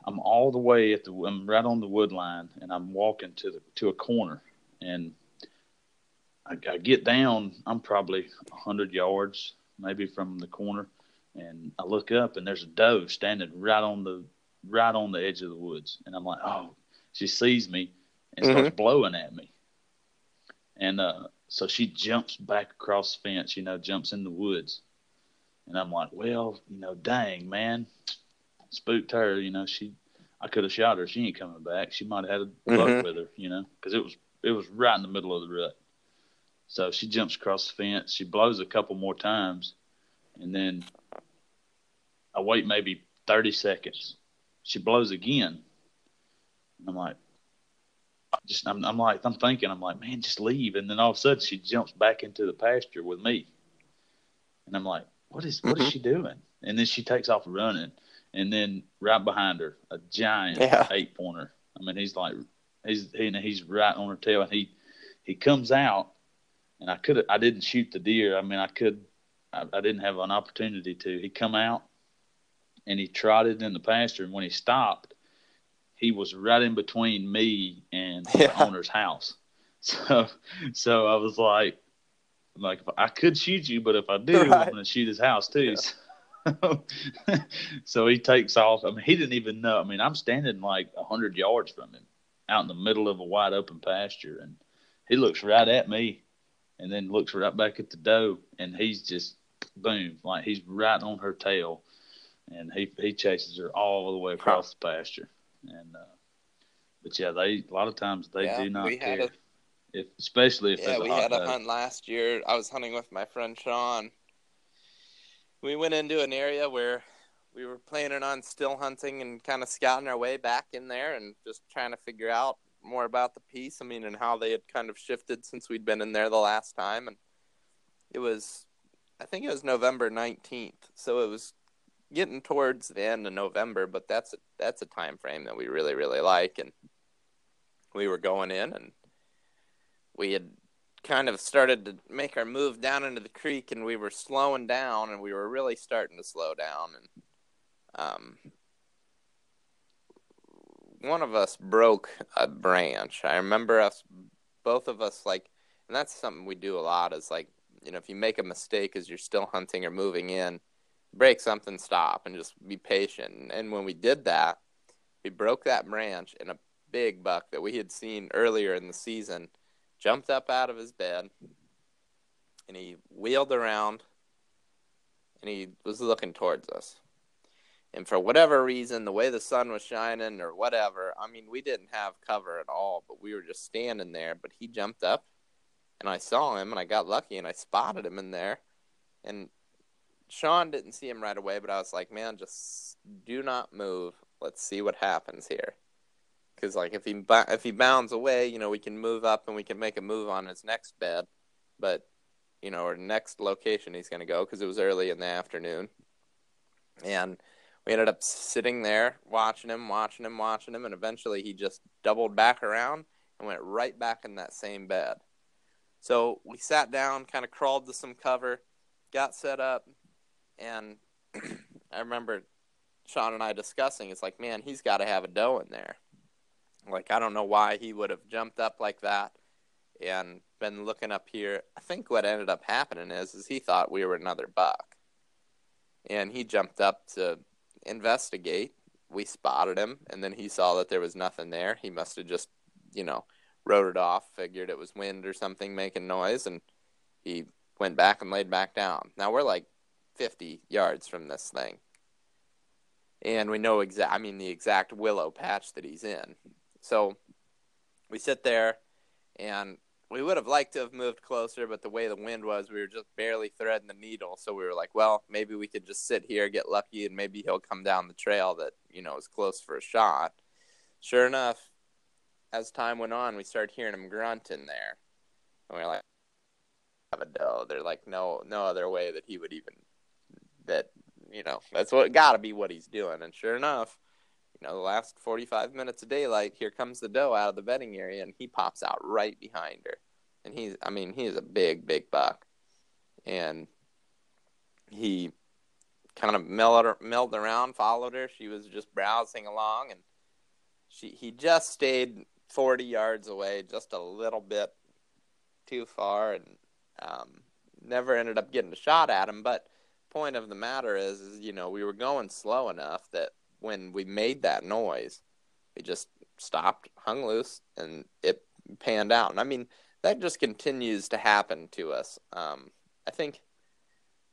I'm all the way at the I'm right on the wood line, and I'm walking to the to a corner, and I, I get down. I'm probably a hundred yards maybe from the corner, and I look up, and there's a doe standing right on the right on the edge of the woods, and I'm like, oh, she sees me and mm-hmm. starts blowing at me, and uh, so she jumps back across the fence, you know, jumps in the woods, and I'm like, well, you know, dang man, spooked her, you know, she, I could have shot her, she ain't coming back, she might have had a buck mm-hmm. with her, you know, because it was it was right in the middle of the rut. So she jumps across the fence. She blows a couple more times, and then I wait maybe 30 seconds she blows again. And I'm like, just I'm, I'm like I'm thinking I'm like man just leave. And then all of a sudden she jumps back into the pasture with me. And I'm like what is what is mm-hmm. she doing? And then she takes off running. And then right behind her a giant yeah. eight pointer. I mean he's like he's he, he's right on her tail. And he he comes out. And I could I didn't shoot the deer. I mean I could I, I didn't have an opportunity to. He come out and he trotted in the pasture. And when he stopped, he was right in between me and yeah. the owner's house. (laughs) So, so I was like, like I could shoot you, but if I do, right. I'm going to shoot his house too. Yeah. So, (laughs) so he takes off. I mean, he didn't even know. I mean, I'm standing like a hundred yards from him, out in the middle of a wide open pasture, and he looks right at me, and then looks right back at the doe, and he's just boom, like he's right on her tail, and he he chases her all the way across the pasture. And uh, but yeah, they a lot of times they yeah, do not care. A, if especially if yeah, we had a hunt last year. I was hunting with my friend Sean. We went into an area where we were planning on still hunting and kind of scouting our way back in there and just trying to figure out more about the piece. I mean, and how they had kind of shifted since we'd been in there the last time. And it was, I think it was November 19th. So it was getting towards the end of November, but that's a, that's a time frame that we really really like, and we were going in, and we had kind of started to make our move down into the creek, and we were slowing down, and we were really starting to slow down, and um, one of us broke a branch. I remember us, both of us, like, and that's something we do a lot. Is like, you know, if you make a mistake as you're still hunting or moving in break something, stop, and just be patient. And when we did that, we broke that branch, and a big buck that we had seen earlier in the season jumped up out of his bed, and he wheeled around, and he was looking towards us. And for whatever reason, the way the sun was shining or whatever, I mean, we didn't have cover at all, but we were just standing there. But he jumped up, and I saw him, and I got lucky, and I spotted him in there. And Sean didn't see him right away, but I was like, man, just do not move. Let's see what happens here. Because like if he if he bounds away, you know, we can move up and we can make a move on his next bed, but you know, or next location he's going to go because it was early in the afternoon, and we ended up sitting there watching him, watching him, watching him, and eventually he just doubled back around and went right back in that same bed. So we sat down, kind of crawled to some cover, got set up, and (clears throat) I remember Sean and I discussing, it's like, man, he's got to have a doe in there. Like, I don't know why he would have jumped up like that and been looking up here. I think what ended up happening is, is he thought we were another buck. And he jumped up to investigate. We spotted him, and then he saw that there was nothing there. He must have just, you know, wrote it off, figured it was wind or something making noise, and he went back and laid back down. Now we're like 50 yards from this thing. And we know exact I mean the exact willow patch that he's in. So we sit there, and we would have liked to have moved closer, but the way the wind was, we were just barely threading the needle. So we were like, well, maybe we could just sit here, get lucky, and maybe he'll come down the trail that you know is close for a shot. Sure enough, as time went on, we started hearing him grunt in there, and we are like, "Have a doe." They're like, no, no other way that he would even that you know that's what got to be what he's doing. And sure enough, you know, the last 45 minutes of daylight, here comes the doe out of the bedding area, and he pops out right behind her. And he's, I mean, he's a big, big buck. And he kind of mellowed around, followed her. She was just browsing along, and she he just stayed 40 yards away, just a little bit too far, and um, never ended up getting a shot at him. But point of the matter is, is, you know, we were going slow enough that when we made that noise, we just stopped, hung loose, and it panned out. And I mean, that just continues to happen to us. Um, I think,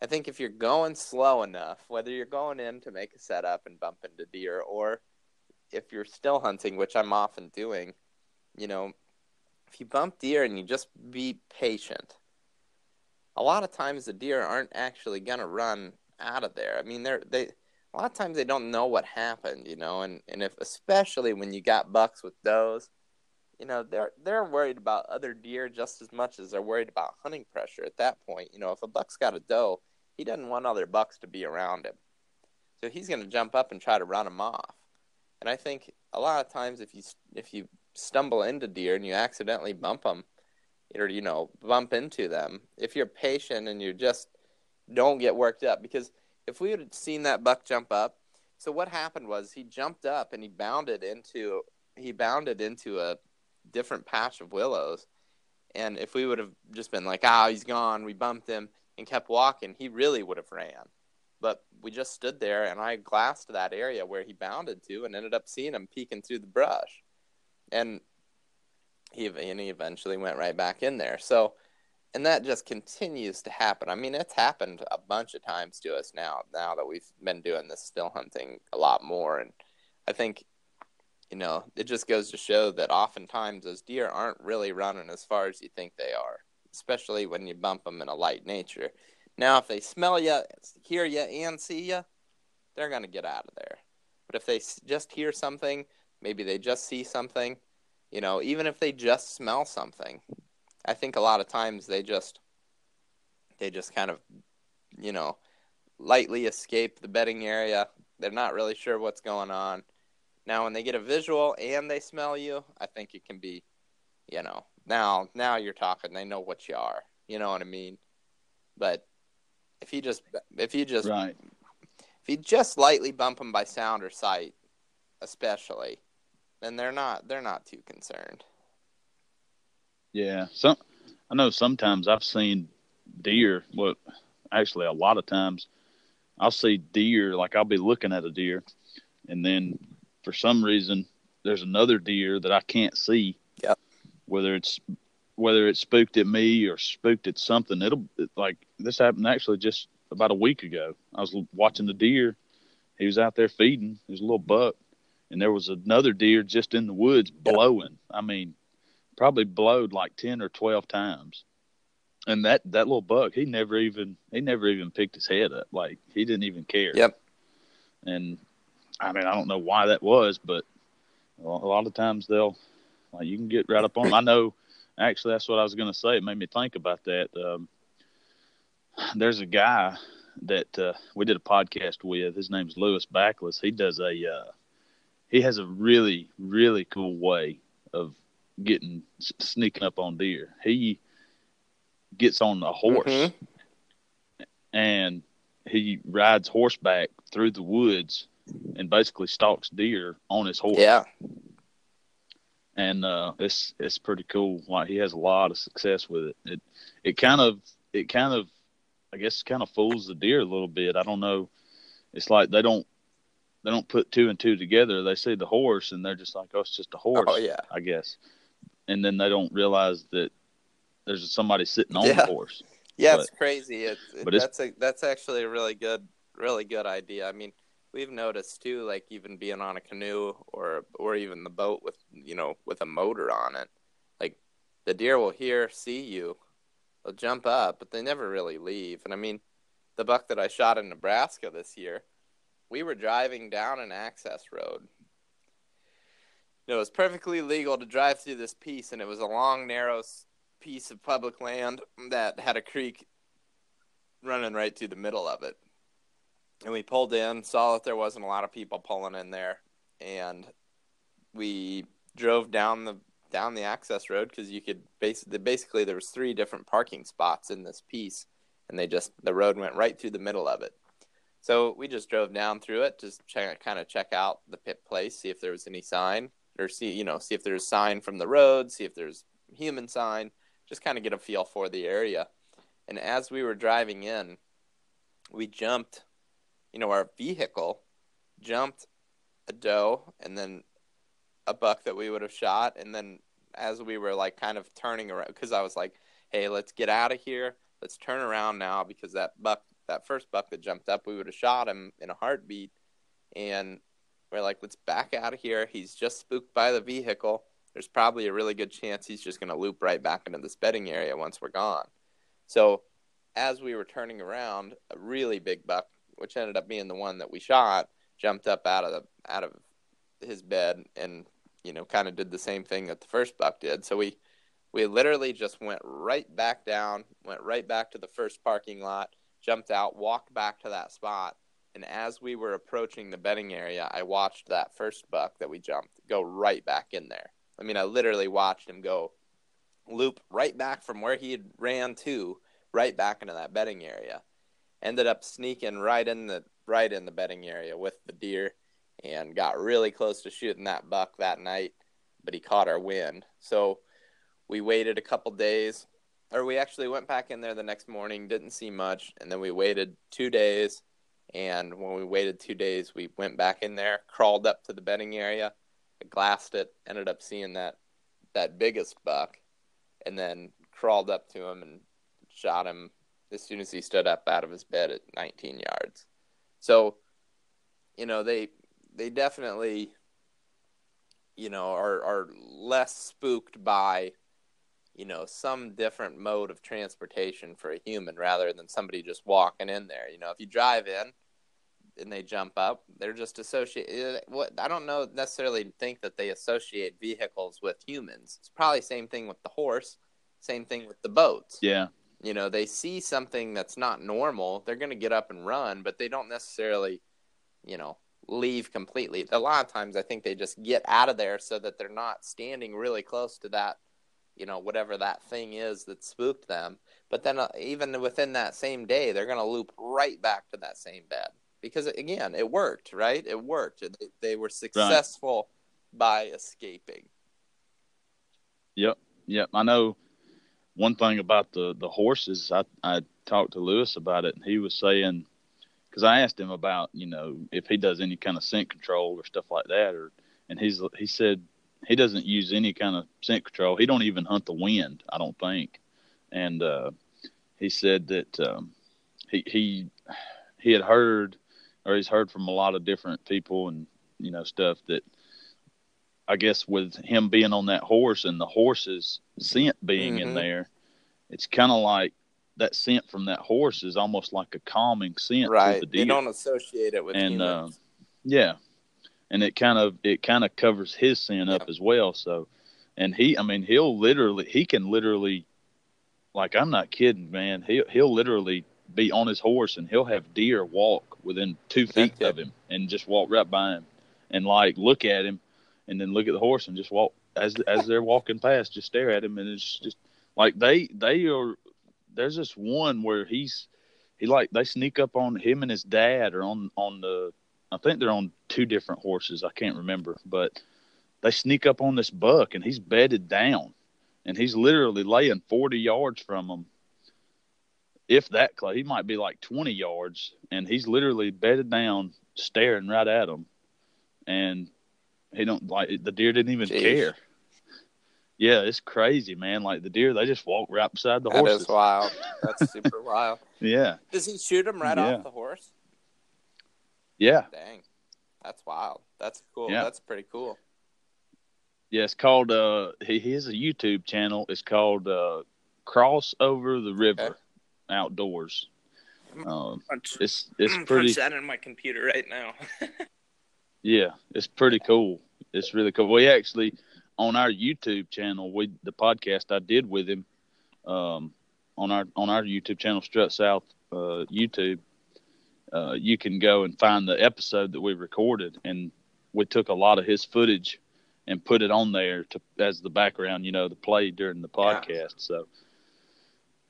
I think if you're going slow enough, whether you're going in to make a setup and bump into deer, or if you're still hunting, which I'm often doing, you know, if you bump deer and you just be patient, a lot of times the deer aren't actually gonna run out of there. I mean, they're they a lot of times they don't know what happened, you know, and, and if especially when you got bucks with does, you know, they're they're worried about other deer just as much as they're worried about hunting pressure at that point. You know, if a buck's got a doe, he doesn't want other bucks to be around him. So he's to jump up and try to run them off. And I think a lot of times if you if you stumble into deer and you accidentally bump them or you know, bump into them, if you're patient and you just don't get worked up because – if we had seen that buck jump up, so what happened was he jumped up and he bounded into he bounded into a different patch of willows. And if we would have just been like, ah, oh, he's gone, we bumped him and kept walking, he really would have ran. But we just stood there and I glassed that area where he bounded to and ended up seeing him peeking through the brush. And he, and he eventually went right back in there. So and that just continues to happen. I mean, it's happened a bunch of times to us now. Now that we've been doing this still hunting a lot more, and I think, you know, it just goes to show that oftentimes those deer aren't really running as far as you think they are, especially when you bump them in a light nature. Now, if they smell you, hear you, and see you, they're to get out of there. But if they just hear something, maybe they just see something, you know, even if they just smell something, I think a lot of times they just they just kind of you know lightly escape the bedding area. They're not really sure what's going on. Now when they get a visual and they smell you, I think it can be you know, now now you're talking, they know what you are. You know what I mean? But if you just if you just right. if you just lightly bump them by sound or sight, especially, then they're not they're not too concerned. Yeah, some I know sometimes I've seen deer. Well, actually, a lot of times I'll see deer. Like I'll be looking at a deer, and then for some reason there's another deer that I can't see. Yeah. Whether it's whether it's spooked at me or spooked at something, it'll like this happened actually just about a week ago. I was watching the deer. He was out there feeding. He was a little buck, and there was another deer just in the woods blowing. I mean, probably blowed like 10 or 12 times. And that, that little buck, he never even, he never even picked his head up. Like he didn't even care. Yep. And I mean, I don't know why that was, but a lot of times they'll, like, you can get right up on them. I know, actually, that's what I was going to say. It made me think about that. Um, there's a guy that uh, we did a podcast with. His name's Lewis Backless. He does a, uh, he has a really, really cool way of getting sneaking up on deer. He gets on a horse mm-hmm. and he rides horseback through the woods and basically stalks deer on his horse. Yeah. And uh, it's it's pretty cool. Like he has a lot of success with it. It it kind of it kind of I guess kind of fools the deer a little bit. I don't know. It's like they don't they don't put two and two together. They see the horse and they're just like, oh, it's just a horse. Oh yeah, I guess and then they don't realize that there's somebody sitting on yeah. the horse. (laughs) Yeah, but, it's crazy. It's, but that's a, that's actually a really good, really good idea. I mean, we've noticed too, like even being on a canoe or or even the boat with you know with a motor on it, like the deer will hear, see you, they'll jump up, but they never really leave. And I mean, the buck that I shot in Nebraska this year, we were driving down an access road. it was perfectly legal to drive through this piece, and it was a long, narrow piece of public land that had a creek running right through the middle of it and we pulled in, saw that there wasn't a lot of people pulling in there, and we drove down the down the access road because you could basically basically there was three different parking spots in this piece, and they just the road went right through the middle of it. So we just drove down through it, just check, kind of check out the pit place, see if there was any sign, or see you know see if there's sign from the road, see if there's human sign, just kind of get a feel for the area. And as we were driving in, we jumped you know, our vehicle jumped a doe and then a buck that we would have shot. And then as we were like kind of turning around, because I was like, hey, let's get out of here. Let's turn around now because that buck, that first buck that jumped up, we would have shot him in a heartbeat. And we're like, let's back out of here. He's just spooked by the vehicle. There's probably a really good chance he's just going to loop right back into this bedding area once we're gone. So as we were turning around, a really big buck which ended up being the one that we shot, jumped up out of the out of his bed and you know kind of did the same thing that the first buck did. So we we literally just went right back down, went right back to the first parking lot, jumped out, walked back to that spot, and as we were approaching the bedding area, I watched that first buck that we jumped go right back in there. I mean, I literally watched him go loop right back from where he had ran to right back into that bedding area ended up sneaking right in the right in the bedding area with the deer and got really close to shooting that buck that night, but he caught our wind. So we waited a couple days, or we actually went back in there the next morning, didn't see much, and then we waited two days. And when we waited two days, we went back in there, crawled up to the bedding area, glassed it, ended up seeing that that biggest buck, and then crawled up to him and shot him as soon as he stood up out of his bed at 19 yards. So, you know, they they definitely you know are are less spooked by you know some different mode of transportation for a human rather than somebody just walking in there. You know, if you drive in and they jump up, they're just associated. Eh, what I don't know necessarily think that they associate vehicles with humans. It's probably same thing with the horse, same thing with the boats. Yeah, you know they see something that's not normal they're going to get up and run but they don't necessarily you know leave completely a lot of times i think they just get out of there so that they're not standing really close to that you know whatever that thing is that spooked them. But then uh, even within that same day they're going to loop right back to that same bed. Because again it worked right? It worked. They, they were successful right. by escaping. Yep. Yep. I know one thing about the the horses, I I talked to Lewis about it, and he was saying because I asked him about you know if he does any kind of scent control or stuff like that, or and he's he said he doesn't use any kind of scent control. He don't even hunt the wind, I don't think. And uh, he said that um, he he he had heard or he's heard from a lot of different people and you know stuff that I guess with him being on that horse and the horse's scent being mm-hmm. in there, it's kind of like that scent from that horse is almost like a calming scent. Right. The they don't associate it with and, uh, yeah, and it kind of it kind of covers his yeah. up as well. So, and he, I mean, he'll literally he can literally, like I'm not kidding, man. He he'll literally be on his horse and he'll have deer walk within two feet of him and just walk right by him and like look at him and then look at the horse and just walk as as they're walking past, just stare at him, and it's just like they they are. There's this one where he's he like they sneak up on him and his dad, or on on the I think they're on two different horses. I can't remember, but they sneak up on this buck, and he's bedded down, and he's literally laying forty yards from them. If that close, he might be like twenty yards, and he's literally bedded down, staring right at them, and he don't like the deer didn't even Jeez. care. Yeah, it's crazy, man. Like the deer, they just walk right beside the horse. That is wild. (laughs) That's super wild. Yeah. Does he shoot him right yeah. off the horse? Yeah. Dang. That's wild. That's cool. Yeah. That's pretty cool. Yeah, it's called uh he, he has a YouTube channel. It's called uh Cross Over the River okay. Outdoors. Um, it's it's I'm pretty. Punch that in my computer right now. (laughs) yeah, it's pretty cool. It's really cool. We actually on our YouTube channel, we the podcast I did with him, um, on our on our YouTube channel, Strut South uh, YouTube. Uh, you can go and find the episode that we recorded, and we took a lot of his footage and put it on there to as the background, you know, to play during the podcast. Yeah. So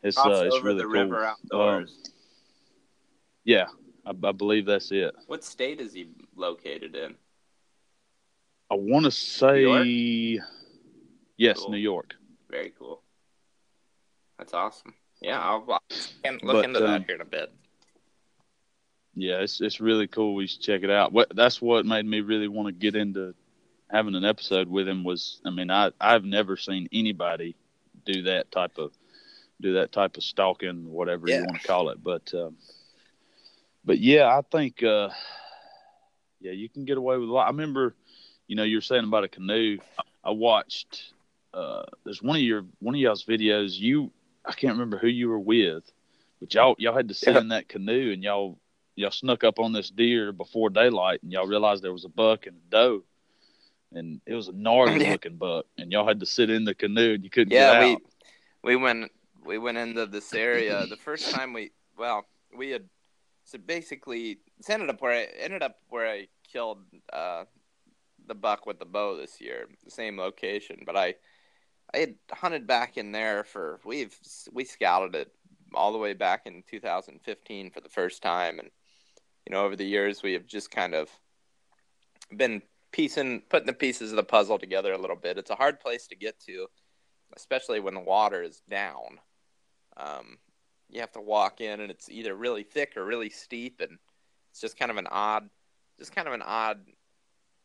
it's uh, it's really the cool. River outdoors. Um, yeah, I, I, believe that's it. What state is he located in? I want to say yes, cool. New York. Very cool. That's awesome. Yeah, I'll, I'll look but, into that um, here in a bit. Yeah, it's it's really cool. We should check it out. What that's what made me really want to get into having an episode with him. Was I mean I I've never seen anybody do that type of do that type of stalking, whatever yeah. you want to call it. But um, but yeah, I think uh, yeah, you can get away with a lot. I remember, you know, you were saying about a canoe. I watched. Uh, there's one of your one of y'all's videos. You, I can't remember who you were with, but y'all y'all had to sit yeah. in that canoe and y'all y'all snuck up on this deer before daylight and y'all realized there was a buck and a doe, and it was a gnarly looking buck, and y'all had to sit in the canoe and you couldn't get out yeah, we we went we went into this area. The first time we well we had so basically, it's ended up where I ended up where I killed uh, the buck with the bow this year, the same location. But I I had hunted back in there for we've we scouted it all the way back in 2015 for the first time, and you know over the years we have just kind of been piecing putting the pieces of the puzzle together a little bit. It's a hard place to get to, especially when the water is down. Um, you have to walk in and it's either really thick or really steep and it's just kind of an odd just kind of an odd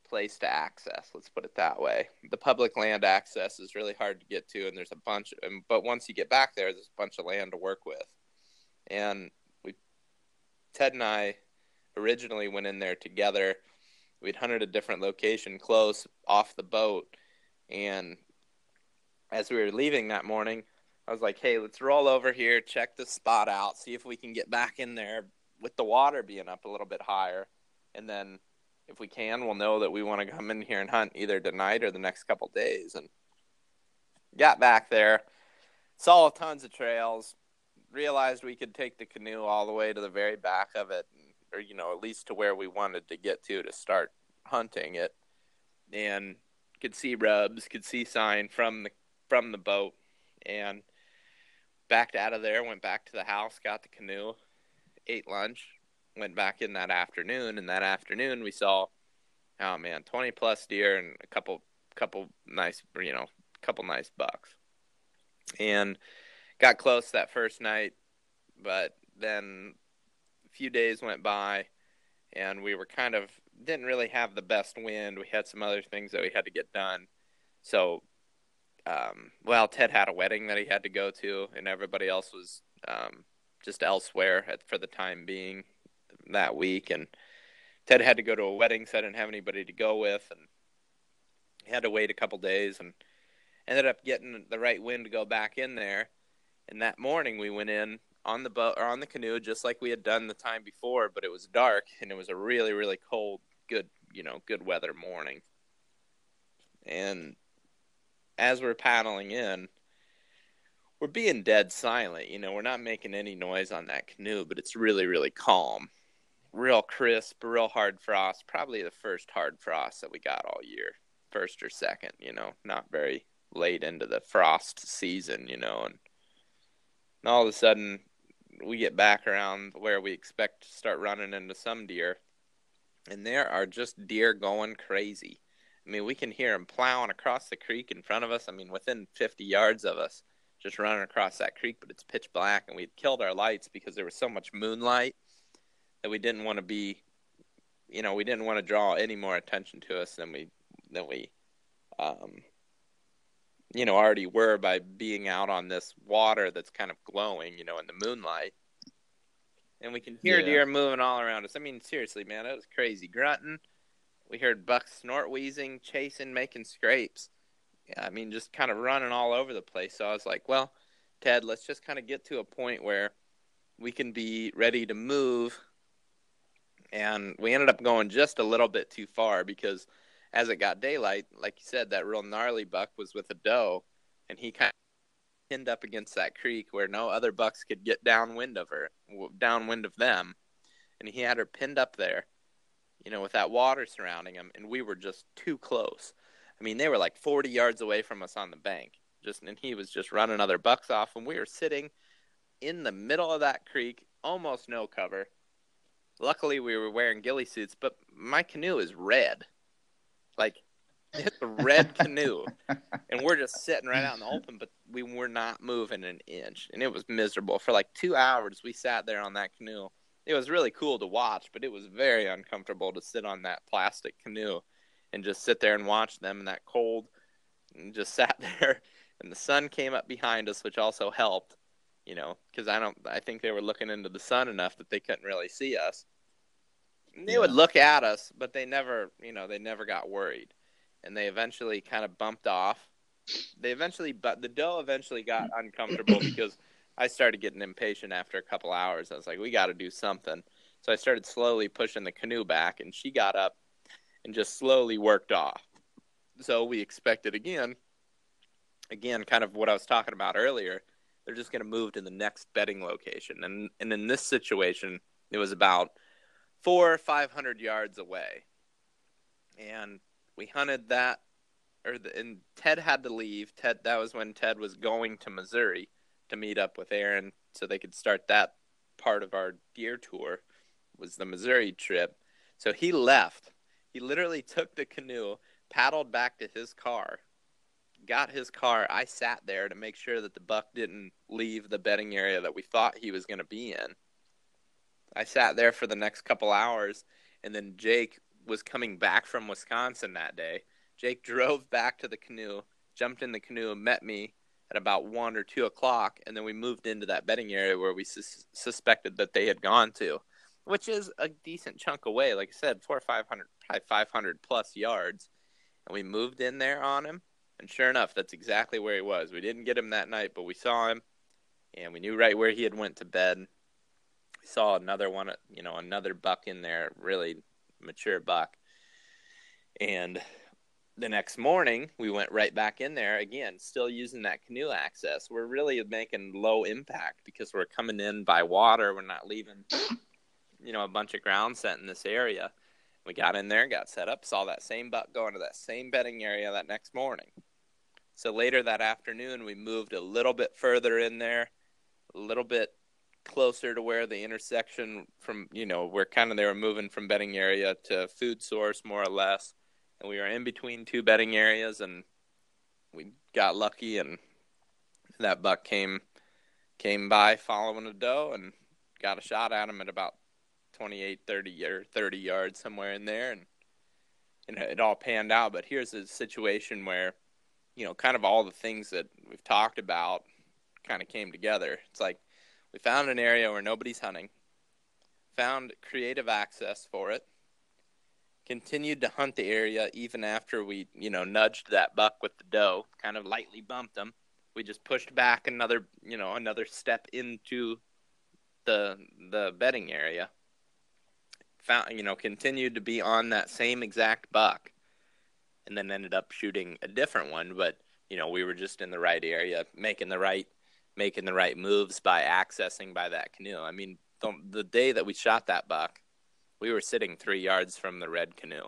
place to access let's put it that way the public land access is really hard to get to and there's a bunch of, but once you get back there there's a bunch of land to work with and we ted and i originally went in there together we'd hunted a different location close off the boat and as we were leaving that morning I was like, hey, let's roll over here, check the spot out, see if we can get back in there with the water being up a little bit higher. And then if we can, we'll know that we want to come in here and hunt either tonight or the next couple days. And got back there, saw tons of trails, realized we could take the canoe all the way to the very back of it, or, you know, at least to where we wanted to get to to start hunting it. And could see rubs, could see sign from the from the boat, and backed out of there, went back to the house, got the canoe, ate lunch, went back in that afternoon, and that afternoon we saw, oh man, twenty plus deer and a couple, couple nice, you know, couple nice bucks, and got close that first night, but then few days went by, and we were kind of didn't really have the best wind. We had some other things that we had to get done, so um, well, Ted had a wedding that he had to go to, and everybody else was um, just elsewhere at, for the time being that week. And Ted had to go to a wedding, so I didn't have anybody to go with, and he had to wait a couple days, and ended up getting the right wind to go back in there. And that morning we went in on the boat or on the canoe, just like we had done the time before, but it was dark and it was a really, really cold, good, you know, good weather morning. And as we're paddling in, we're being dead silent. You know, we're not making any noise on that canoe, but it's really, really calm. Real crisp, real hard frost. Probably the first hard frost that we got all year. First or second, you know, not very late into the frost season, you know, and, and all of a sudden we get back around where we expect to start running into some deer, and there are just deer going crazy. I mean, we can hear them plowing across the creek in front of us. I mean, within 50 yards of us, just running across that creek, but it's pitch black, and we'd killed our lights because there was so much moonlight that we didn't want to be, you know, we didn't want to draw any more attention to us than we than we, um, you know, already were by being out on this water that's kind of glowing, you know, in the moonlight. and we can hear yeah. deer moving all around us. I mean, seriously, man, it was crazy. Grunting. We heard bucks snort, wheezing, chasing, making scrapes. Yeah, I mean, just kind of running all over the place. So I was like, well, Ted, let's just kind of get to a point where we can be ready to move. And we ended up going just a little bit too far because as it got daylight, like you said, that real gnarly buck was with a doe, and he kind of pinned up against that creek where no other bucks could get downwind of her, downwind of them, and he had her pinned up there, you know, with that water surrounding him, and we were just too close. I mean, they were like 40 yards away from us on the bank, just and he was just running other bucks off, and we were sitting in the middle of that creek, almost no cover. Luckily, we were wearing ghillie suits, but my canoe is red, like it's a red canoe, and we're just sitting right out in the open, but we were not moving an inch, and it was miserable for like two hours. We sat there on that canoe. It was really cool to watch, but it was very uncomfortable to sit on that plastic canoe and just sit there and watch them in that cold, and just (laughs) sat there. And the sun came up behind us, which also helped, you know, because I don't. I think they were looking into the sun enough that they couldn't really see us. They yeah. would look at us, but they never, you know, they never got worried and they eventually kind of bumped off. They eventually, but the doe eventually got (clears throat) uncomfortable because I started getting impatient after a couple hours. I was like, we got to do something. So I started slowly pushing the canoe back, and she got up and just slowly worked off. So we expected again, again, kind of what I was talking about earlier. They're just going to move to the next bedding location, and and in this situation, it was about four or five hundred yards away, and we hunted that, or the, and Ted had to leave. Ted that was when Ted was going to Missouri to meet up with Aaron so they could start that part of our deer tour was the Missouri trip. So he left. He literally took the canoe, paddled back to his car, got his car. I sat there to make sure that the buck didn't leave the bedding area that we thought he was going to be in. I sat there for the next couple hours, and then Jake was coming back from Wisconsin that day. Jake drove back to the canoe, jumped in the canoe, and met me at about one or two o'clock, and then we moved into that bedding area where we sus- suspected that they had gone to, which is a decent chunk away. Like I said, four or five hundred, probably five hundred plus yards, and we moved in there on him. And sure enough, that's exactly where he was. We didn't get him that night, but we saw him, and we knew right where he had went to bed. Saw another one, you know, another buck in there, really mature buck. And the next morning, we went right back in there again, still using that canoe access. We're really making low impact because we're coming in by water. We're not leaving, you know, a bunch of ground set in this area. We got in there, got set up, saw that same buck going to that same bedding area that next morning. So later that afternoon, we moved a little bit further in there, a little bit closer to where the intersection from you know where kind of they were moving from bedding area to food source more or less. And we were in between two bedding areas and we got lucky and that buck came came by following a doe and got a shot at him at about 28 30 or 30 yards somewhere in there. And and it all panned out. But here's a situation where you know kind of all the things that we've talked about kind of came together. It's like we found an area where nobody's hunting, found creative access for it, continued to hunt the area even after we, you know, nudged that buck with the doe, kind of lightly bumped him. We just pushed back another, you know, another step into the the bedding area. Found, you know, continued to be on that same exact buck, and then ended up shooting a different one. But you know, we were just in the right area, making the right making the right moves by accessing by that canoe. I mean, the, the day that we shot that buck, we were sitting three yards from the red canoe.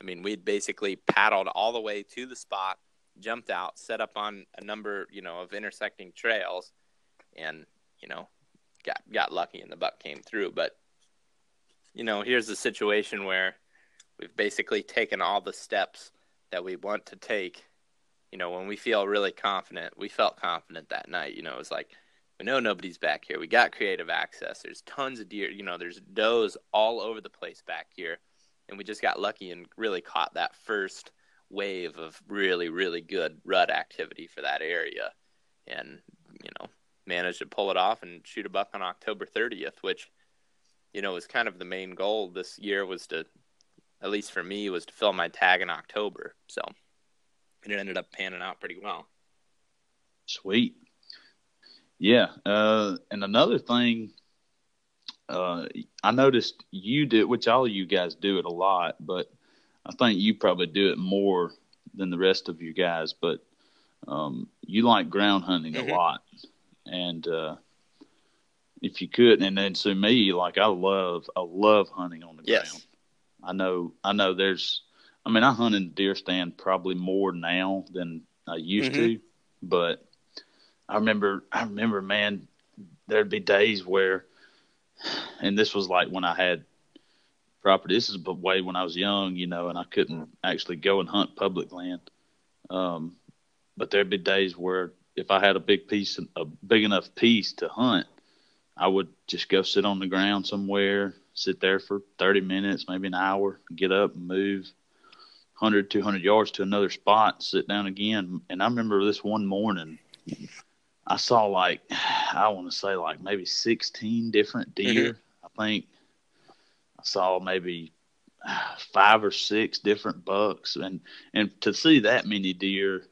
I mean, we'd basically paddled all the way to the spot, jumped out, set up on a number, you know, of intersecting trails, and you know, got got lucky and the buck came through. But you know, here's the situation where we've basically taken all the steps that we want to take you know, when we feel really confident, we felt confident that night. You know, it was like, we know nobody's back here. We got creative access. There's tons of deer. You know, there's does all over the place back here. And we just got lucky and really caught that first wave of really, really good rut activity for that area. And, you know, managed to pull it off and shoot a buck on October 30th, which you know, was kind of the main goal this year was to, at least for me, was to fill my tag in October. So it ended up panning out pretty well. Sweet. Yeah. Uh, and another thing, uh, I noticed you did, which all of you guys do it a lot, but I think you probably do it more than the rest of you guys. But um, you like ground hunting mm-hmm. a lot, and uh, if you could, and then to me, like I love, I love hunting on the yes. ground. I know, I know. There's, I mean, I hunt in the deer stand probably more now than I used mm-hmm. to, but I remember, I remember, man, there'd be days where, and this was like when I had property. This is way when I was young, you know, and I couldn't actually go and hunt public land. Um, but there'd be days where if I had a big piece, a big enough piece to hunt, I would just go sit on the ground somewhere, sit there for 30 minutes, maybe an hour, get up and move 100, 200 yards to another spot, sit down again. And I remember this one morning, I saw like, (sighs) I want to say like maybe 16 different deer. Mm-hmm. I think I saw maybe (sighs) five or six different bucks. And, and to see that many deer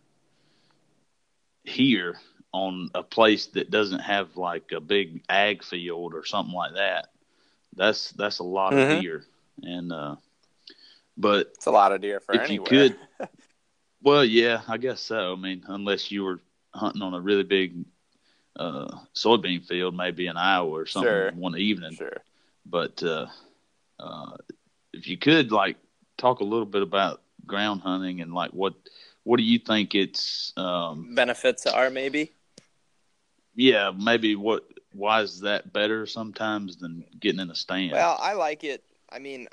here on a place that doesn't have like a big ag field or something like that, that's that's a lot mm-hmm. of deer. And uh, but it's a lot of deer for if anywhere. you could. (laughs) well, yeah, I guess so. I mean, unless you were hunting on a really big uh, soybean field, maybe in Iowa or something sure. one evening. Sure. But uh, uh, if you could like talk a little bit about ground hunting and like what what do you think its um, benefits are maybe yeah, maybe what why is that better sometimes than getting in a stand? Well, I like it. I mean,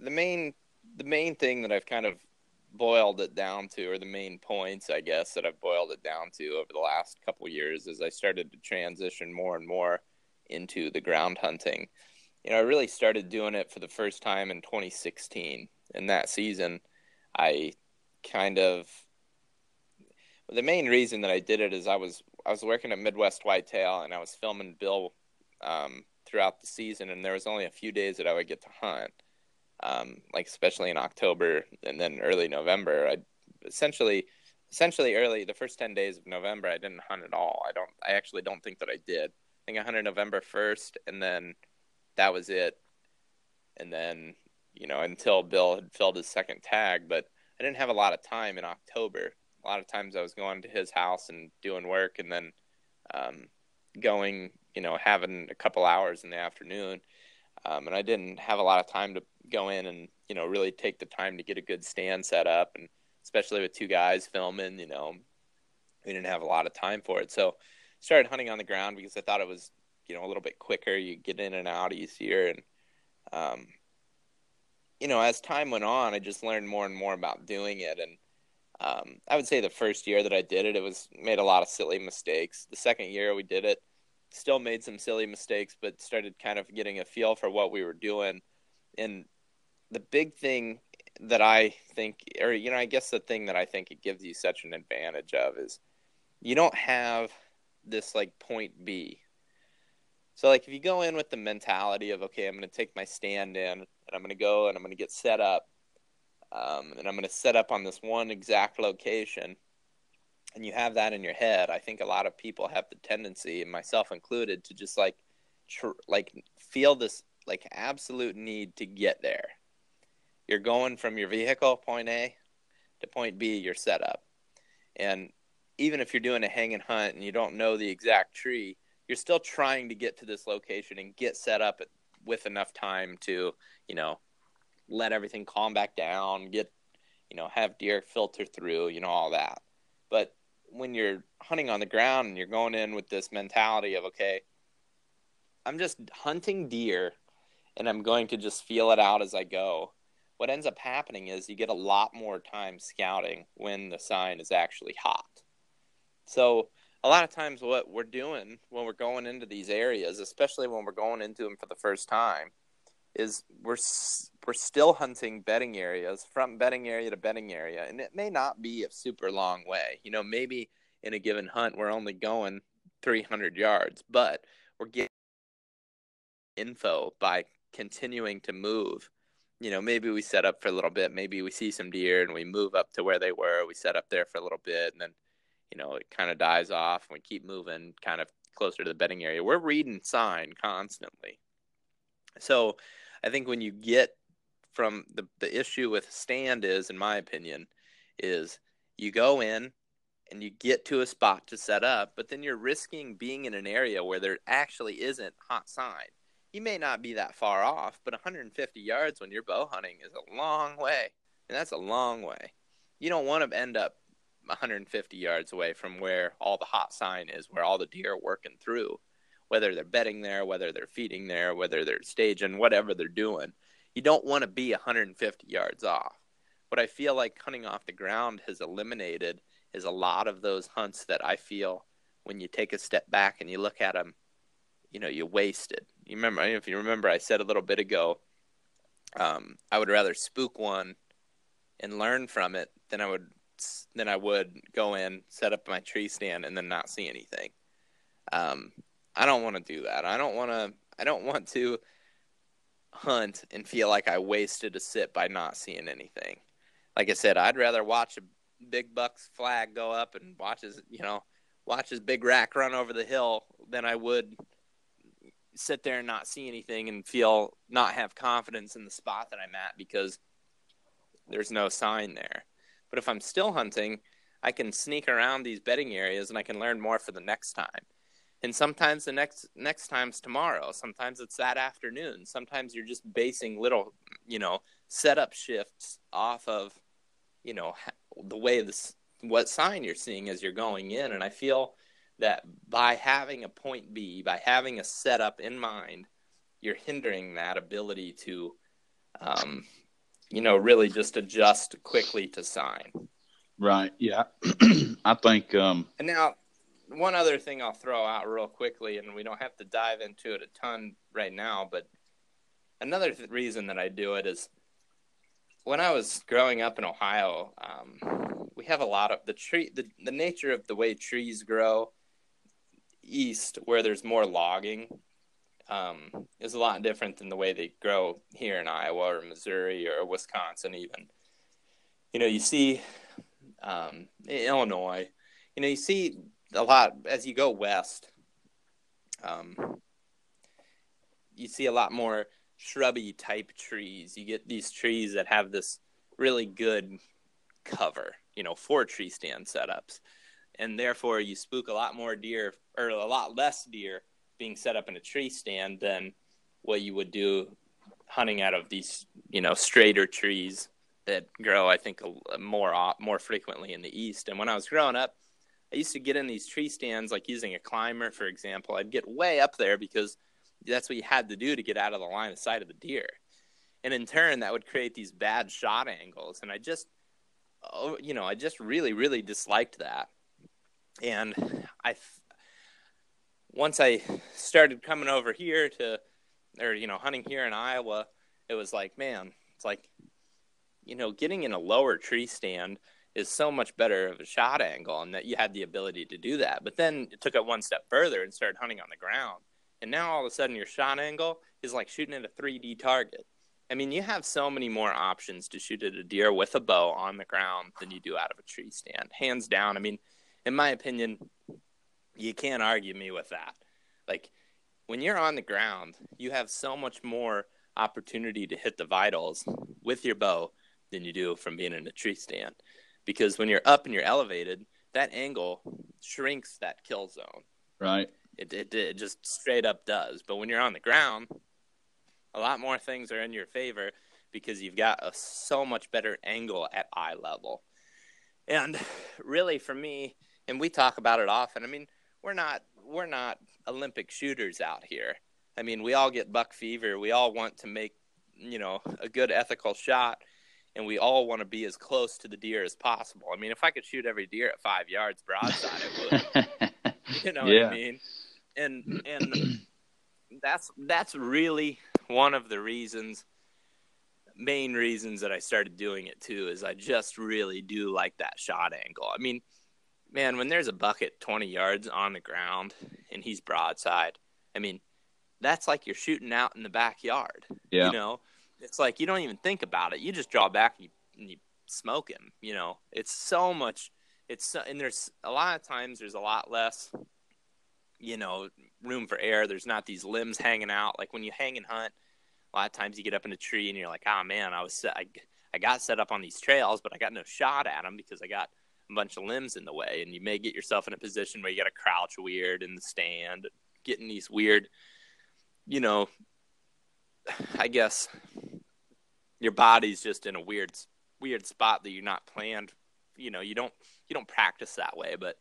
the main the main thing that I've kind of boiled it down to, or the main points, I guess, that I've boiled it down to over the last couple years, is I started to transition more and more into the ground hunting. You know, I really started doing it for the first time in 2016. In that season, I kind of the main reason that I did it is I was I was working at Midwest Whitetail and I was filming Bill um, throughout the season, and there was only a few days that I would get to hunt, um, like especially in October and then early November. I essentially essentially early the first 10 days of november i didn't hunt at all i don't i actually don't think that i did i think i hunted november 1st and then that was it and then you know until bill had filled his second tag but i didn't have a lot of time in october a lot of times I was going to his house and doing work and then um, going, you know, having a couple hours in the afternoon. Um, and I didn't have a lot of time to go in and, you know, really take the time to get a good stand set up. And especially with two guys filming, you know, we didn't have a lot of time for it. So started hunting on the ground because I thought it was, you know, a little bit quicker. You get in and out easier. And, um, you know, as time went on, I just learned more and more about doing it. And, um, I would say the first year that I did it, it was made a lot of silly mistakes. The second year we did it, still made some silly mistakes, but started kind of getting a feel for what we were doing. And the big thing that I think, or you know, I guess the thing that I think it gives you such an advantage of is you don't have this like point B. So like if you go in with the mentality of okay, I'm going to take my stand in and I'm going to go and I'm going to get set up um, and I'm going to set up on this one exact location, and you have that in your head, I think a lot of people have the tendency, and myself included, to just like, tr- like feel this like absolute need to get there. You're going from your vehicle point A to point B, your setup, and even if you're doing a hang and hunt and you don't know the exact tree, you're still trying to get to this location and get set up with enough time to, you know, let everything calm back down, get, you know, have deer filter through, you know, all that. But when you're hunting on the ground and you're going in with this mentality of, okay, I'm just hunting deer and I'm going to just feel it out as I go. What ends up happening is you get a lot more time scouting when the sign is actually hot. So, a lot of times, what we're doing when we're going into these areas, especially when we're going into them for the first time, is we're we're still hunting bedding areas from bedding area to bedding area, and it may not be a super long way. You know, maybe in a given hunt we're only going 300 yards, but we're getting info by continuing to move. You know, maybe we set up for a little bit, maybe we see some deer and we move up to where they were. We set up there for a little bit and then, you know, it kind of dies off and we keep moving kind of closer to the bedding area. We're reading sign constantly. So I think when you get from the, the issue with stand is, in my opinion, is you go in and you get to a spot to set up, but then you're risking being in an area where there actually isn't hot sign. You may not be that far off, but 150 yards when you're bow hunting is a long way. And that's a long way. You don't want to end up 150 yards away from where all the hot sign is, where all the deer are working through, whether they're bedding there, whether they're feeding there, whether they're staging, whatever they're doing. You don't want to be 150 yards off. What I feel like hunting off the ground has eliminated is a lot of those hunts that I feel when you take a step back and you look at them, you know, you wasted. You remember, if you remember, I said a little bit ago, um, I would rather spook one and learn from it than I would than I would go in, set up my tree stand, and then not see anything. Um, I don't want to do that. I don't want to. I don't want to hunt and feel like I wasted a sit by not seeing anything. Like I said, I'd rather watch a big buck's flag go up and watch his, you know, watch his big rack run over the hill than I would sit there and not see anything and feel not have confidence in the spot that I'm at because there's no sign there. But if I'm still hunting, I can sneak around these bedding areas and I can learn more for the next time. And sometimes the next next time's tomorrow. Sometimes it's that afternoon. Sometimes you're just basing little, you know, setup shifts off of, you know, the way this what sign you're seeing as you're going in. And I feel that by having a point B, by having a setup in mind, you're hindering that ability to, um, you know, really just adjust quickly to sign. Right. Yeah. (clears throat) I think. Um... And now, one other thing I'll throw out real quickly, and we don't have to dive into it a ton right now, but another th- reason that I do it is when I was growing up in Ohio, um, we have a lot of the tree, the, the nature of the way trees grow east, where there's more logging, um, is a lot different than the way they grow here in Iowa or Missouri or Wisconsin, even. You know, you see um, Illinois, you know, you see a lot as you go west. Um, you see a lot more shrubby type trees. You get these trees that have this really good cover, you know, for tree stand setups. And therefore you spook a lot more deer or a lot less deer being set up in a tree stand than what you would do hunting out of these, you know, straighter trees that grow I think more more frequently in the east. And when I was growing up, I used to get in these tree stands, like using a climber, for example. I'd get way up there because that's what you had to do to get out of the line of sight of the deer. And in turn, that would create these bad shot angles. And I just, oh, you know, I just really, really disliked that. And I, once I started coming over here to, or, you know, hunting here in Iowa, it was like, man, it's like, you know, getting in a lower tree stand is so much better of a shot angle and that you had the ability to do that. But then it took it one step further and started hunting on the ground. And now all of a sudden your shot angle is like shooting at a 3D target. I mean, you have so many more options to shoot at a deer with a bow on the ground than you do out of a tree stand. Hands down. I mean, in my opinion, you can't argue me with that. Like when you're on the ground, you have so much more opportunity to hit the vitals with your bow than you do from being in a tree stand because when you're up and you're elevated, that angle shrinks that kill zone. Right. It, it, it just straight up does. But when you're on the ground, a lot more things are in your favor because you've got a so much better angle at eye level. And really, for me, and we talk about it often. I mean, we're not we're not Olympic shooters out here. I mean, we all get buck fever. We all want to make you know a good ethical shot and we all want to be as close to the deer as possible. I mean, if I could shoot every deer at five yards broadside, I would. (laughs) you know yeah. what I mean? And and that's that's really one of the reasons, main reasons that I started doing it too. Is I just really do like that shot angle. I mean, man, when there's a bucket twenty yards on the ground and he's broadside, I mean, that's like you're shooting out in the backyard. Yeah. You know, it's like you don't even think about it. You just draw back and you, and you smoke him. You know, it's so much. It's so, and there's a lot of times there's a lot less, you know, room for air. There's not these limbs hanging out. Like when you hang and hunt, a lot of times you get up in a tree and you're like, oh man, I was set, I, I got set up on these trails, but I got no shot at them because I got a bunch of limbs in the way. And you may get yourself in a position where you got to crouch weird in the stand, getting these weird, you know, I guess your body's just in a weird weird spot that you're not planned. You know, you don't you don't practice that way, but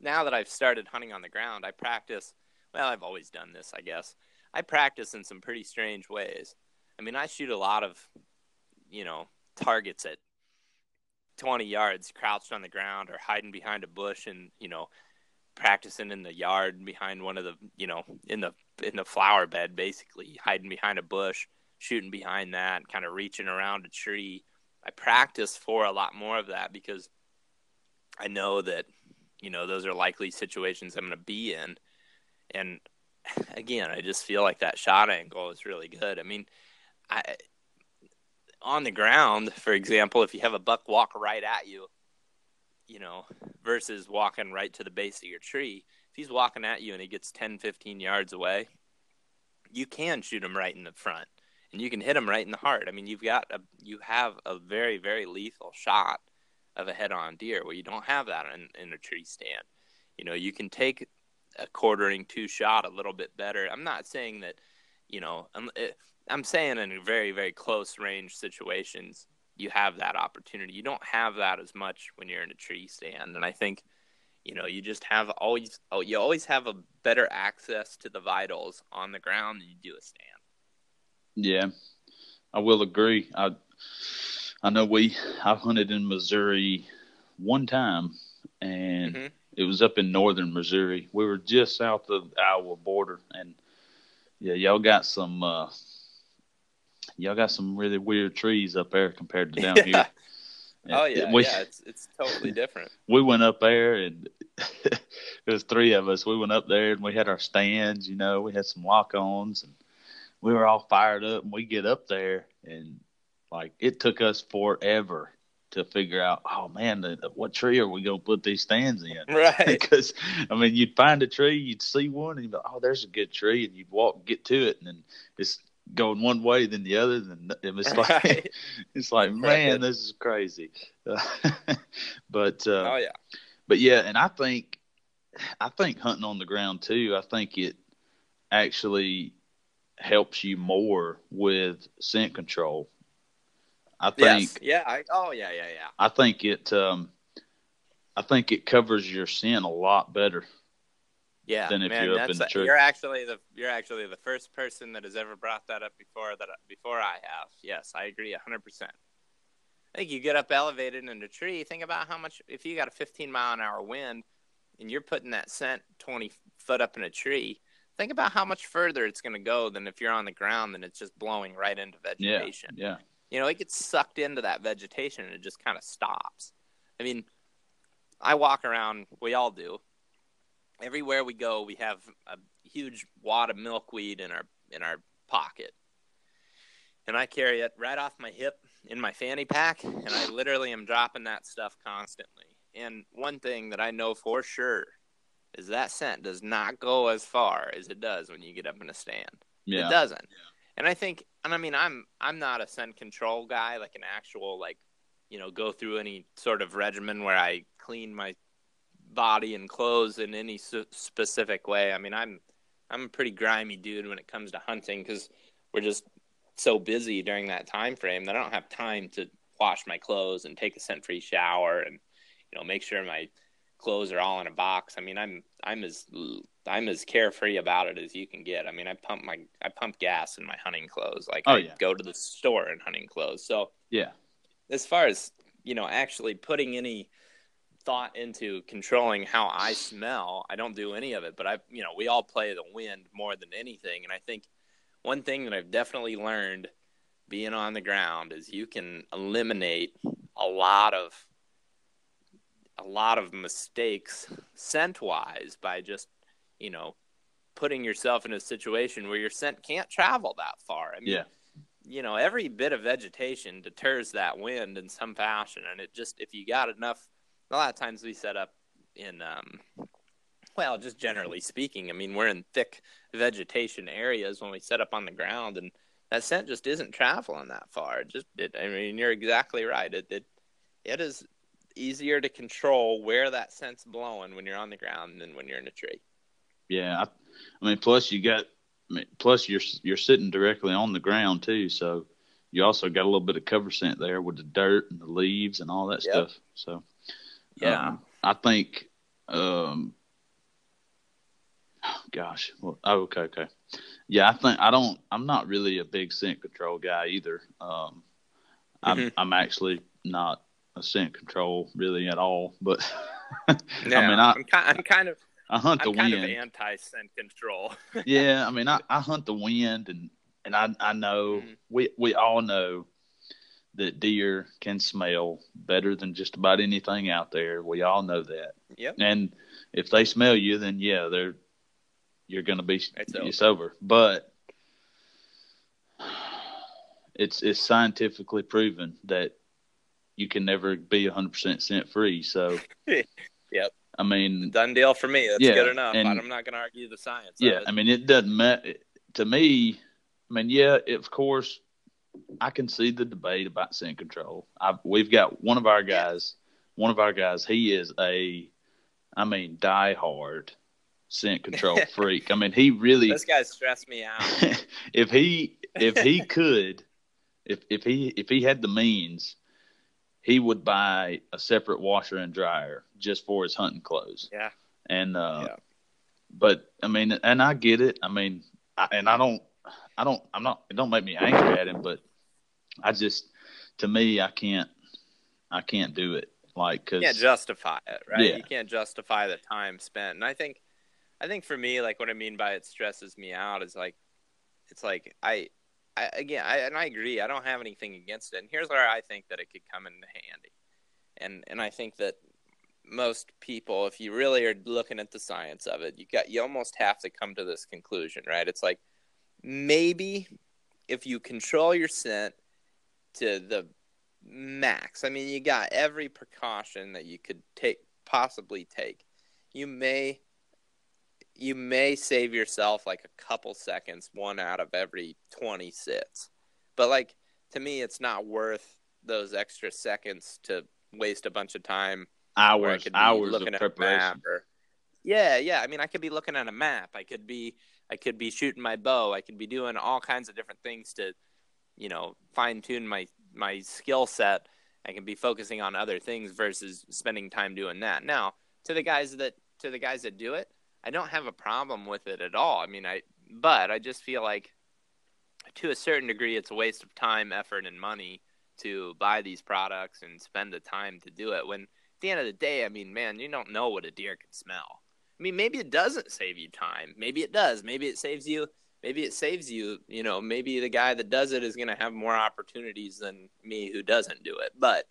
now that I've started hunting on the ground, I practice. Well, I've always done this, I guess. I practice in some pretty strange ways. I mean, I shoot a lot of, you know, targets at 20 yards, crouched on the ground or hiding behind a bush, and you know, practicing in the yard behind one of the, you know, in the in the flower bed, basically hiding behind a bush, shooting behind that, kind of reaching around a tree. I practice for a lot more of that because I know that, you know, those are likely situations I'm going to be in. And (sighs) again, I just feel like that shot angle is really good. I mean, I on the ground, for example, if you have a buck walk right at you, you know, versus walking right to the base of your tree, if he's walking at you and he gets 10, 15 yards away, you can shoot him right in the front and you can hit him right in the heart. I mean, you've got a, you have a very, very lethal shot of a head on deer where you don't have that in, in a tree stand. You know, you can take a quartering to shot a little bit better. I'm not saying that, you know, I'm, eh, I'm saying in very, very close range situations, you have that opportunity. You don't have that as much when you're in a tree stand. And I think, you know, you just have always, oh, you always have a better access to the vitals on the ground than you do a stand. Yeah, I will agree. I I know we I hunted in Missouri one time, and mm-hmm. it was up in northern Missouri. We were just south of the Iowa border, and yeah, y'all got some uh, y'all got some really weird trees up there compared to down yeah. (laughs) here. Oh yeah, we, yeah, it's it's totally (laughs) different. We went up there and (laughs) it was three of us. We went up there and we had our stands, you know, we had some walk-ons and we were all fired up and we get up there and like it took us forever to figure out, oh man, the, what tree are we gonna put these stands in? (laughs) Right. because I mean, you'd find a tree, you'd see one, and you'd be like, oh, there's a good tree, and you'd walk, get to it, and then it's going one way then the other, then (laughs) (laughs) it's like, right. it's like, man, right. this is crazy. (laughs) but uh, oh yeah, but yeah, and I think, I think hunting on the ground too. I think it actually helps you more with scent control. I think. Yes. Yeah. I, oh yeah, yeah, yeah. I think it. Um, I think it covers your scent a lot better. Yeah, than if man, you're up in the tree. You're actually the you're actually the first person that has ever brought that up before that before I have. Yes, I agree hundred percent. I think you get up elevated in a tree. Think about how much if you got a 15 mile an hour wind and you're putting that scent 20 foot up in a tree think about how much further it's going to go than if you're on the ground and it's just blowing right into vegetation. Yeah, yeah. You know, it gets sucked into that vegetation and it just kind of stops. I mean, I walk around, we all do. Everywhere we go, we have a huge wad of milkweed in our in our pocket. And I carry it right off my hip in my fanny pack, and I literally am dropping that stuff constantly. And one thing that I know for sure is that scent does not go as far as it does when you get up in a stand. Yeah. It doesn't. Yeah. And I think, and I mean, I'm I'm not a scent control guy, like an actual like, you know, go through any sort of regimen where I clean my body and clothes in any specific way. I mean, I'm I'm a pretty grimy dude when it comes to hunting because we're just so busy during that time frame that I don't have time to wash my clothes and take a scent free shower and you know make sure my clothes are all in a box. I mean, I'm I'm as I'm as carefree about it as you can get. I mean, I pump my I pump gas in my hunting clothes. Like oh, I yeah. go to the store in hunting clothes. So yeah, as far as you know, actually putting any thought into controlling how I smell, I don't do any of it. But I, you know, we all play the wind more than anything, and I think one thing that I've definitely learned being on the ground is you can eliminate a lot of a lot of mistakes scent wise by just you know putting yourself in a situation where your scent can't travel that far. I mean, Yeah. you know, every bit of vegetation deters that wind in some fashion, and it just if you got enough. A lot of times we set up in, um, well, just generally speaking. I mean, we're in thick vegetation areas when we set up on the ground, and that scent just isn't traveling that far. It just, it, I mean, you're exactly right. It, it, it is easier to control where that scent's blowing when you're on the ground than when you're in a tree. Yeah, I, I mean, plus you got, I mean, plus you're you're sitting directly on the ground too, so you also got a little bit of cover scent there with the dirt and the leaves and all that Yep. stuff. So, Yeah. um, I think, um, gosh, well, oh, okay, okay, yeah, I think I don't, I'm not really a big scent control guy either. Um, I'm Mhm. I'm actually not a scent control really at all, but (laughs) Yeah, I mean, I, I'm, ki- I'm kind of, I hunt the I'm kind wind. of anti scent control. (laughs) yeah, I mean, I, I hunt the wind, and and I I know Mhm. we we all know that deer can smell better than just about anything out there. We all know that, yep. and if they smell you, then yeah, they're you're gonna be It's it's, over. But it's it's scientifically proven that you can never be 100% scent free. So, (laughs) Yep. I mean, Done deal for me. That's Yeah, good enough. and- I'm not going to argue the science. Yeah. I mean, it doesn't matter to me. I mean, yeah, it, of course, I can see the debate about scent control. I've, we've got one of our guys. One of our guys, he is a, I mean, diehard scent control (laughs) freak. I mean, he really, this guy stressed me out. (laughs) if he if he (laughs) could, if if he if he had the means, he would buy a separate washer and dryer just for his hunting clothes. Yeah. And uh, Yeah. but I mean, and I get it. I mean, I, and I don't, I don't, I'm not. It don't make me angry at him, but I just, to me, I can't, I can't do it. Like, cause You can't justify it, right? Yeah. You can't justify the time spent. And I think, I think for me, like what I mean by it stresses me out is like, it's like I, I again, I, and I agree. I don't have anything against it. And here's where I think that it could come into handy. And and I think that most people, if you really are looking at the science of it, you got you almost have to come to this conclusion, right? It's like maybe if you control your scent to the max, I mean, you got every precaution that you could take possibly take. You may you may save yourself like a couple seconds, one out of every 20 sits. But like to me it's not worth those extra seconds to waste a bunch of time hours, hours looking of at a preparation. map or yeah, yeah. I mean, I could be looking at a map. I could be, I could be shooting my bow. I could be doing all kinds of different things to, you know, fine tune my my skill set. I can be focusing on other things versus spending time doing that. Now, to the guys that to the guys that do it, I don't have a problem with it at all. I mean, I but I just feel like to a certain degree, it's a waste of time, effort, and money to buy these products and spend the time to do it. When at the end of the day, I mean, man, you don't know what a deer can smell. I mean, maybe it doesn't save you time. Maybe it does. Maybe it saves you. Maybe it saves you. You know, maybe the guy that does it is going to have more opportunities than me who doesn't do it. But at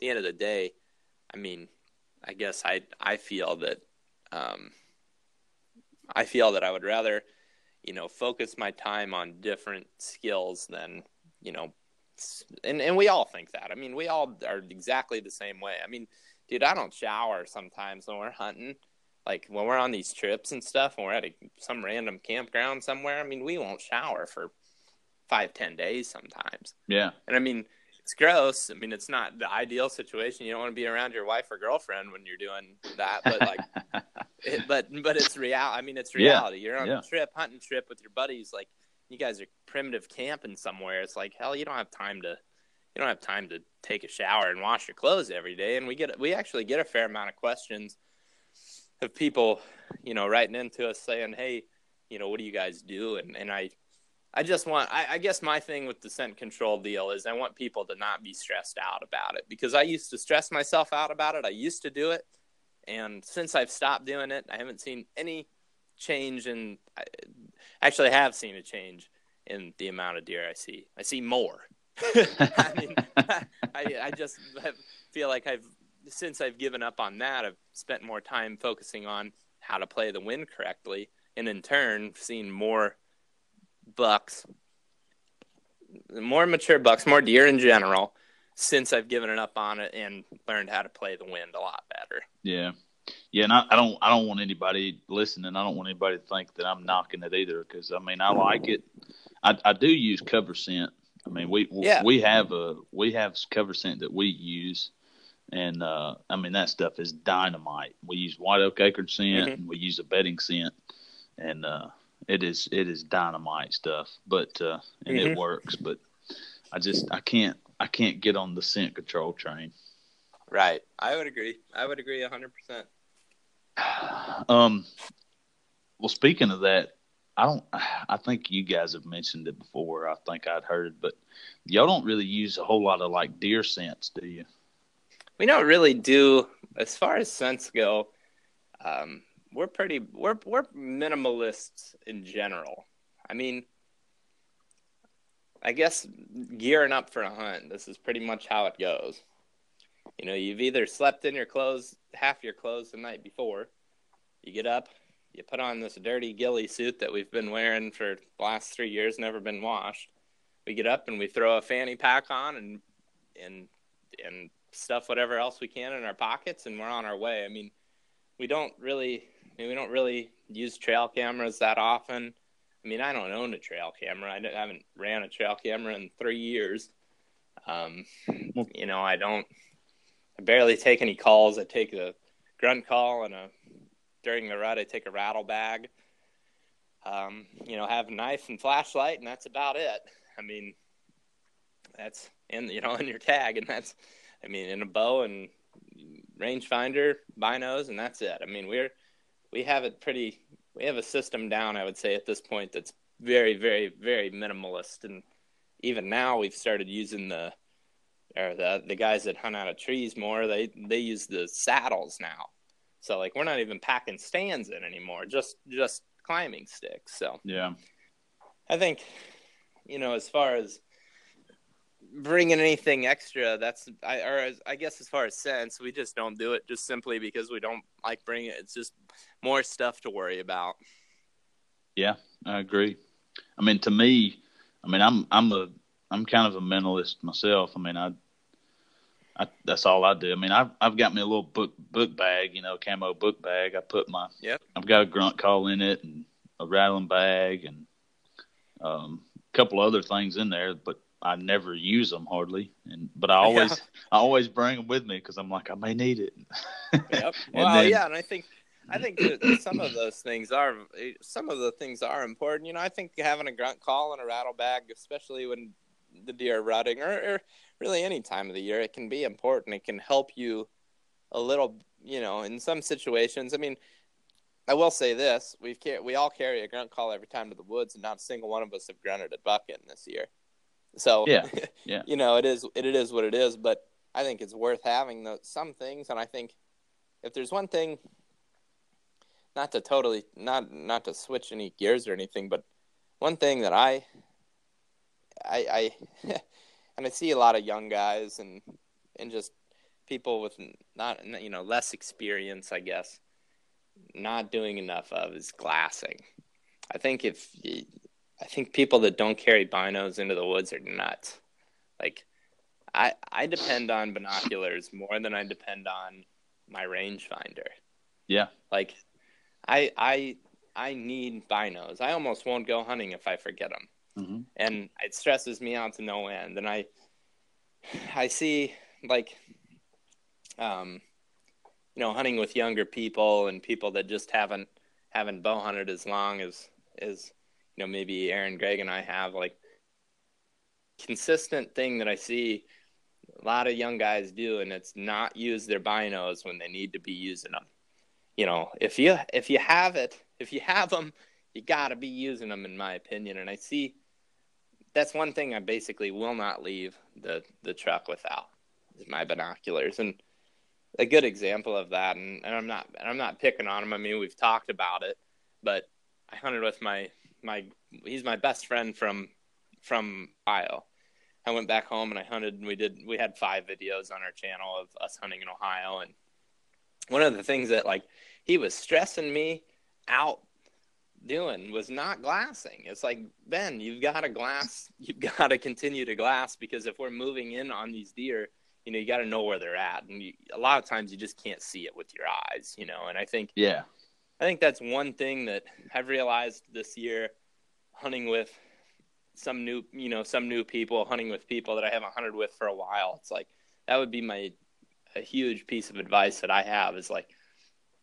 the end of the day, I mean, I guess I I feel that um, I feel that I would rather, you know, focus my time on different skills than, you know, and and we all think that. I mean, we all are exactly the same way. I mean, dude, I don't shower sometimes when we're hunting. Like when we're on these trips and stuff, and we're at a, some random campground somewhere. I mean, we won't shower for five, ten days sometimes. Yeah, And I mean, it's gross. I mean, it's not the ideal situation. You don't want to be around your wife or girlfriend when you're doing that. But like, (laughs) it, but but it's real. I mean, it's Yeah, reality. You're on yeah. a trip, hunting trip with your buddies. Like, you guys are primitive camping somewhere. It's like hell. You don't have time to. You don't have time to take a shower and wash your clothes every day. And we get we actually get a fair amount of questions of people, you know, writing into us saying, "Hey, you know, what do you guys do?" And and I I just want, I, I guess my thing with the scent control deal is I want people to not be stressed out about it because I used to stress myself out about it. I used to do it. And since I've stopped doing it, I haven't seen any change in, I actually have seen a change in the amount of deer I see. I see more. (laughs) I mean, (laughs) I, I just feel like I've, since I've given up on that, I've spent more time focusing on how to play the wind correctly and in turn seen more bucks, more mature bucks, more deer in general since I've given it up on it and learned how to play the wind a lot better. Yeah. Yeah, and I, I don't I don't want anybody listening. I don't want anybody to think that I'm knocking it either because I mean I like it. I, I do use cover scent. I mean we yeah. we have a we have cover scent that we use, and uh, I mean that stuff is dynamite. We use white oak acorn scent, mm-hmm. and we use a bedding scent, and uh, it is it is dynamite stuff. But uh, and mm-hmm. it works. But I just I can't I can't get on the scent control train. Right. I would agree. I would agree hundred percent. (sighs) Um. Well, speaking of that, I don't. I think you guys have mentioned it before. I think I'd heard, but y'all don't really use a whole lot of like deer scents, do you? We don't really do as far as scents go. Um, we're pretty. We're we're minimalists in general. I mean, I guess gearing up for a hunt. This is pretty much how it goes. You know, you've either slept in your clothes, half your clothes the night before. You get up, you put on this dirty ghillie suit that we've been wearing for the last three years, never been washed. We get up and we throw a fanny pack on and and and stuff whatever else we can in our pockets, and we're on our way. I mean, we don't really I mean, we don't really use trail cameras that often. I mean, I don't own a trail camera. I haven't ran a trail camera in three years. Um, you know, I don't. I barely take any calls. I take a grunt call and a during the rut. I take a rattle bag. Um, you know, have a knife and flashlight, and that's about it. I mean, that's in you know in your tag, and that's I mean in a bow and rangefinder, binos, and that's it. I mean we're we have it pretty. We have a system down. I would say at this point that's very, very, very minimalist, and even now we've started using the or the the guys that hunt out of trees more. They they use the saddles now. So like we're not even packing stands in anymore. Just just climbing sticks. So yeah, I think you know as far as bringing anything extra that's I or I guess as far as scents we just don't do it just simply because we don't like bringing it. It's just more stuff to worry about. Yeah I agree. I mean to me I mean I'm I'm a I'm kind of a mentalist myself. I mean I, I that's all I do. I mean I've I've got me a little book book bag you know camo book bag. I put my yeah I've got a grunt call in it and a rattling bag and um, a couple other things in there but I never use them hardly, and but I always yeah. I always bring them with me because I'm like I may need it. yep. (laughs) well, then, yeah, and I think I think that some of those things are some of the things are important. You know, I think having a grunt call and a rattle bag, especially when the deer are rutting, or, or really any time of the year, it can be important. It can help you a little. You know, in some situations, I mean. I will say this: we've we all carry a grunt call every time to the woods, and not a single one of us have grunted a buck in this year. So yeah, (laughs) yeah. you know, it is it, it is what it is. But I think it's worth having the, some things, and I think if there's one thing, not to totally not not to switch any gears or anything, but one thing that I I I (laughs) and I see a lot of young guys and and just people with not you know less experience, I guess, not doing enough of is glassing. I think if I think people that don't carry binos into the woods are nuts. Like, I I depend on binoculars more than I depend on my rangefinder. Yeah. Like, I I I need binos. I almost won't go hunting if I forget them, mm-hmm. and it stresses me out to no end. And I I see like, um, you know, hunting with younger people and people that just haven't haven't bow hunted as long as as you know maybe Aaron, Greg, and I have like consistent thing that I see a lot of young guys do, and it's not use their binos when they need to be using them. You know, if you if you have it, if you have them, you got to be using them, in my opinion. And I see that's one thing I basically will not leave the the truck without is my binoculars. And a good example of that, and, and I'm not and I'm not picking on them. I mean, we've talked about it, but I hunted with my my he's my best friend from from Ohio. I went back home and I hunted and we did we had five videos on our channel of us hunting in Ohio and one of the things that like he was stressing me out doing was not glassing. It's like Ben, you've got to glass. You've got to continue to glass because if we're moving in on these deer, you know, you got to know where they're at, and you, a lot of times you just can't see it with your eyes, you know. And I think, yeah, I think that's one thing that I've realized this year, hunting with some new, you know, some new people, hunting with people that I haven't hunted with for a while. It's like that would be my a huge piece of advice that I have is like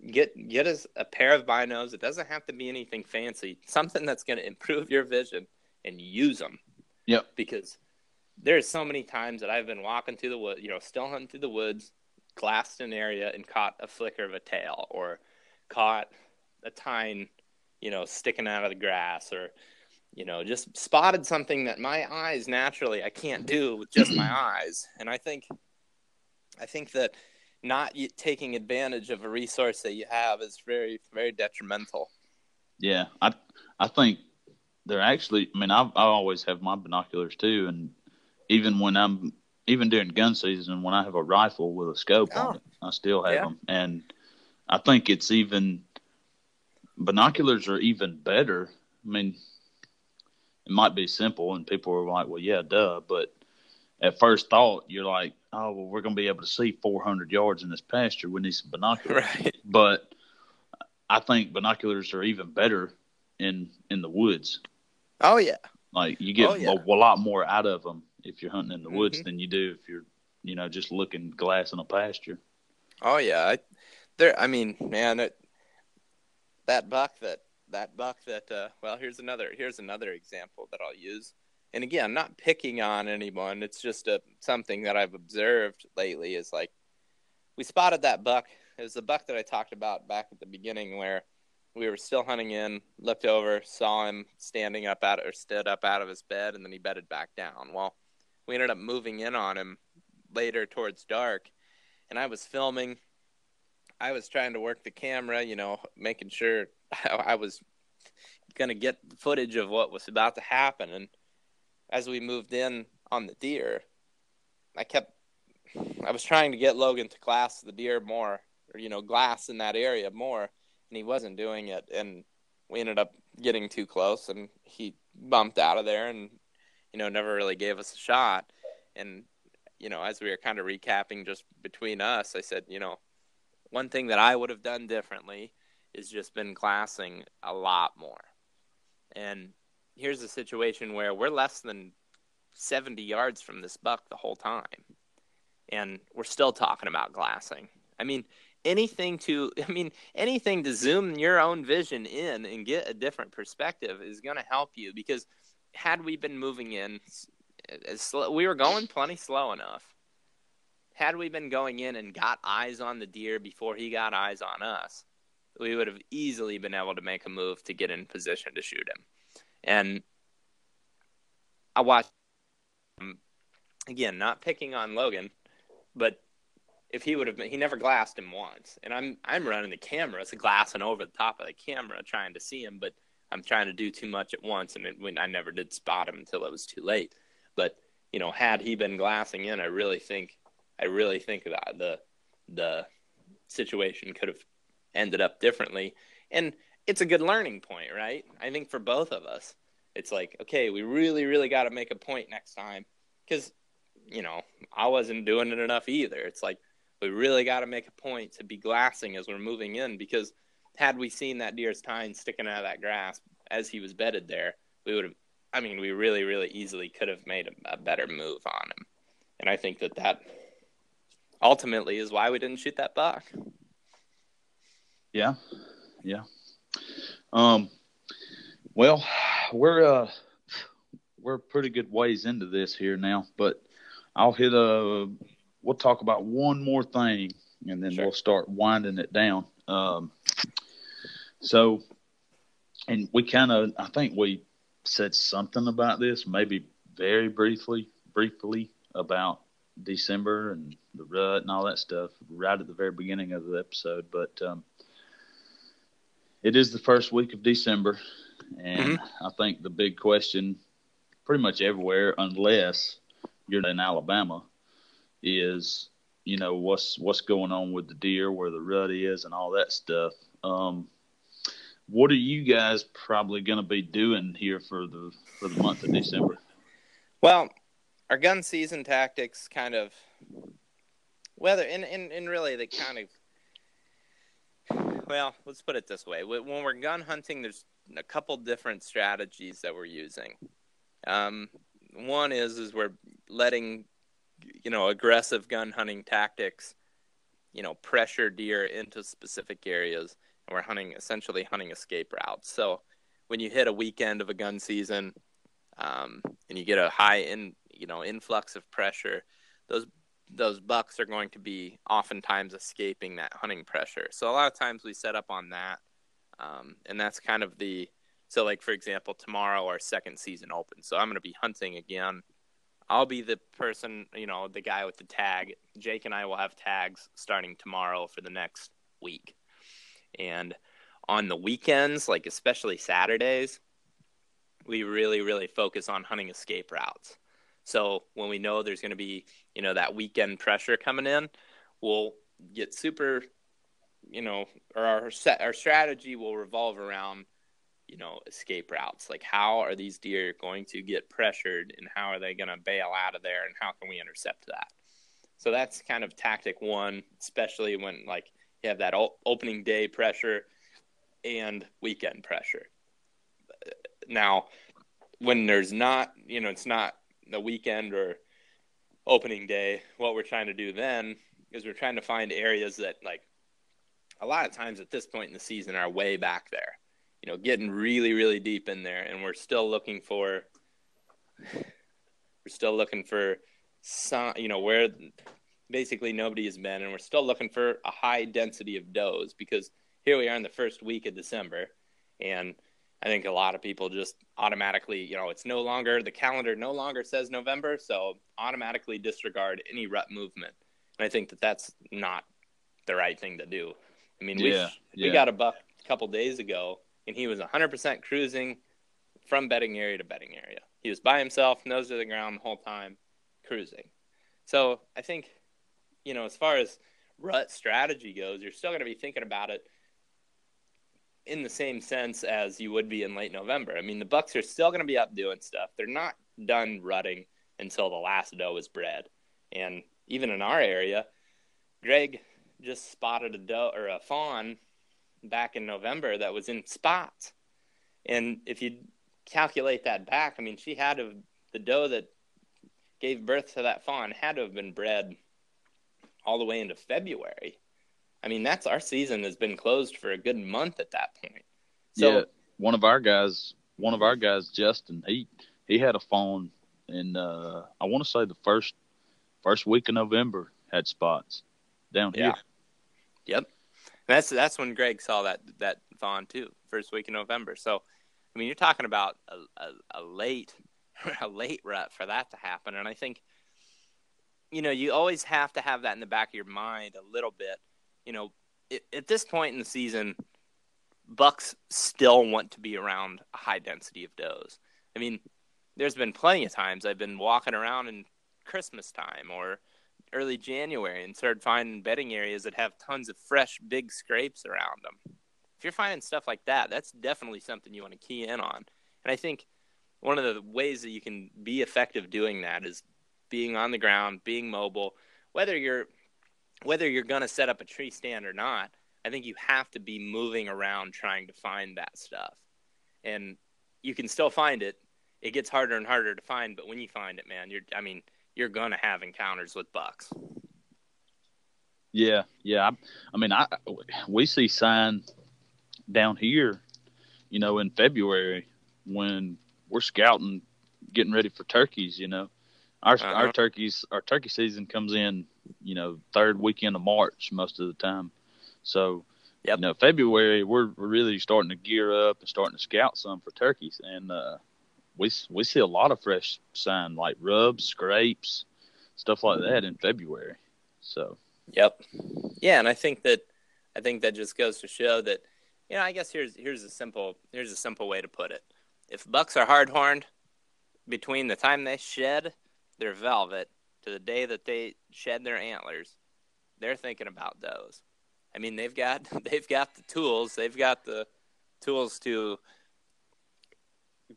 get get us a pair of binos. It doesn't have to be anything fancy. Something that's going to improve your vision and use them. Yep. Because there's so many times that I've been walking through the wood, you know, still hunting through the woods, glassed an area and caught a flicker of a tail or caught a tine, you know, sticking out of the grass or you know, just spotted something that my eyes naturally I can't do with just my (clears throat) eyes. And I think I think that not taking advantage of a resource that you have is very very detrimental. Yeah, I I think they're actually. I mean, I I always have my binoculars too, and even when I'm even during gun season, when I have a rifle with a scope oh. on it, I still have yeah. them, and I think it's even binoculars are even better. I mean, it might be simple, and people are like, "Well, yeah, duh," but at first thought, you're like, oh, well, we're going to be able to see 400 yards in this pasture. We need some binoculars. (laughs) Right. But I think binoculars are even better in in the woods. Oh yeah. Like you get oh, yeah. a, a, lot more out of them if you're hunting in the mm-hmm. woods than you do if you're, you know, just looking glass in a pasture. Oh yeah, I, there. I mean, man, it, that buck that that buck that. Uh, well, here's another here's another example that I'll use and again, I'm not picking on anyone. It's just a something that I've observed lately. Is like we spotted that buck. It was the buck that I talked about back at the beginning, where we were still hunting in, looked over, saw him standing up out or stood up out of his bed, and then he bedded back down. Well, we ended up moving in on him later towards dark, and I was filming. I was trying to work the camera, you know, making sure (laughs) I was going to get footage of what was about to happen, and as we moved in on the deer, I kept I was trying to get Logan to glass the deer more, or you know, glass in that area more, and he wasn't doing it. And we ended up getting too close, and he bumped out of there, and you know, never really gave us a shot. And you know, as we were kind of recapping just between us, I said, you know, one thing that I would have done differently is just been glassing a lot more. And here's a situation where we're less than 70 yards from this buck the whole time. And we're still talking about glassing. I mean anything to (laughs) i mean anything to zoom your own vision in and get a different perspective is going to help you because had we been moving in as slow, we were going plenty slow enough had we been going in and got eyes on the deer before he got eyes on us we would have easily been able to make a move to get in position to shoot him and I watched um, again, not picking on Logan, but if he would have been, he never glassed him once. And I'm I'm running the camera, it's glassing over the top of the camera trying to see him, but I'm trying to do too much at once, and it, when I never did spot him until it was too late. But you know, had he been glassing in, I really think I really think that the the situation could have ended up differently. And it's a good learning point, right? I think for both of us, it's like, okay, we really, really got to make a point next time because, you know, I wasn't doing it enough either. It's like, we really got to make a point to be glassing as we're moving in because had we seen that deer's tine sticking out of that grass as he was bedded there, we would have, I mean, we really, really easily could have made a, a better move on him. And I think that that ultimately is why we didn't shoot that buck. Yeah. Yeah. Um, well, we're uh, we're pretty good ways into this here now, but I'll hit a. We'll talk about one more thing, and then sure. we'll start winding it down. Um, so, and we kind of, I think we said something about this, maybe very briefly, briefly about December and the rut and all that stuff right at the very beginning of the episode, but um, it is the first week of December, and mm-hmm. I think the big question, pretty much everywhere, unless you're in Alabama, is you know what's what's going on with the deer, where the rut is, and all that stuff. Um, what are you guys probably going to be doing here for the for the month of December? Well, our gun season tactics kind of whether and, and, and really they kind of well let's put it this way. When we're gun hunting there's a couple different strategies that we're using. Um, one is is we're letting you know aggressive gun hunting tactics you know pressure deer into specific areas and we're hunting essentially hunting escape routes. So when you hit a weekend of a gun season um, and you get a high in you know influx of pressure those those bucks are going to be oftentimes escaping that hunting pressure so a lot of times we set up on that um, and that's kind of the so like for example tomorrow our second season opens so i'm going to be hunting again I'll be the person, you know, the guy with the tag. Jake and I will have tags starting tomorrow for the next week. And on the weekends, like especially Saturdays, we really, really focus on hunting escape routes. So when we know there's going to be, you know, that weekend pressure coming in, we'll get super, you know, or our set, our strategy will revolve around you know escape routes. Like how are these deer going to get pressured and how are they going to bail out of there and how can we intercept that? So that's kind of tactic one especially when like you have that opening day pressure and weekend pressure. Now when there's not you know it's not the weekend or opening day what we're trying to do then is we're trying to find areas that like a lot of times at this point in the season are way back there you know, getting really, really deep in there, and we're still looking for, we're still looking for some, you know, where basically nobody has been, and we're still looking for a high density of does because here we are in the first week of December, and I think a lot of people just automatically, you know, it's no longer the calendar no longer says November, so automatically disregard any rut movement, and I think that that's not the right thing to do. I mean, we yeah, yeah. we got a buck a couple days ago and he was 100% cruising from bedding area to bedding area. He was by himself, nose to the ground the whole time, cruising. So I think, you know, as far as rut strategy goes, you're still going to be thinking about it in the same sense as you would be in late November. I mean, the Bucks are still going to be up doing stuff. They're not done rutting until the last doe is bred. And even in our area, Greg just spotted a doe or a fawn back in November that was in spots. And if you calculate that back, I mean, she had to, the doe that gave birth to that fawn had to have been bred all the way into February. I mean, that's our season has been closed for a good month at that point. So, yeah, one of our guys, one of our guys, Justin, he he had a fawn in uh, I want to say the first first week of November had spots down yeah. here. Yep that's that's when Greg saw that that fawn too, first week in November. So, I mean, you're talking about a, a, a late (laughs) a late rut for that to happen, and I think, you know, you always have to have that in the back of your mind a little bit. You know, it, at this point in the season, bucks still want to be around a high density of does. I mean, there's been plenty of times I've been walking around in Christmas time or early January and started finding bedding areas that have tons of fresh big scrapes around them. If you're finding stuff like that, that's definitely something you want to key in on. And I think one of the ways that you can be effective doing that is being on the ground, being mobile, whether you're whether you're going to set up a tree stand or not. I think you have to be moving around trying to find that stuff. And you can still find it. It gets harder and harder to find, but when you find it, man, you're I mean, you're going to have encounters with bucks. Yeah, yeah. I, I mean, I we see sign down here, you know, in February when we're scouting, getting ready for turkeys. You know, our uh-huh. our turkeys, our turkey season comes in, you know, third weekend of March most of the time. So, yep. you know, February we're, we're really starting to gear up and starting to scout some for turkeys, and uh, we we see a lot of fresh sign like rubs, scrapes, stuff like that in February. So. Yep. Yeah, and I think that I think that just goes to show that you know I guess here's here's a simple here's a simple way to put it. If bucks are hard horned, between the time they shed their velvet to the day that they shed their antlers, they're thinking about those. I mean, they've got (laughs) they've got the tools, they've got the tools to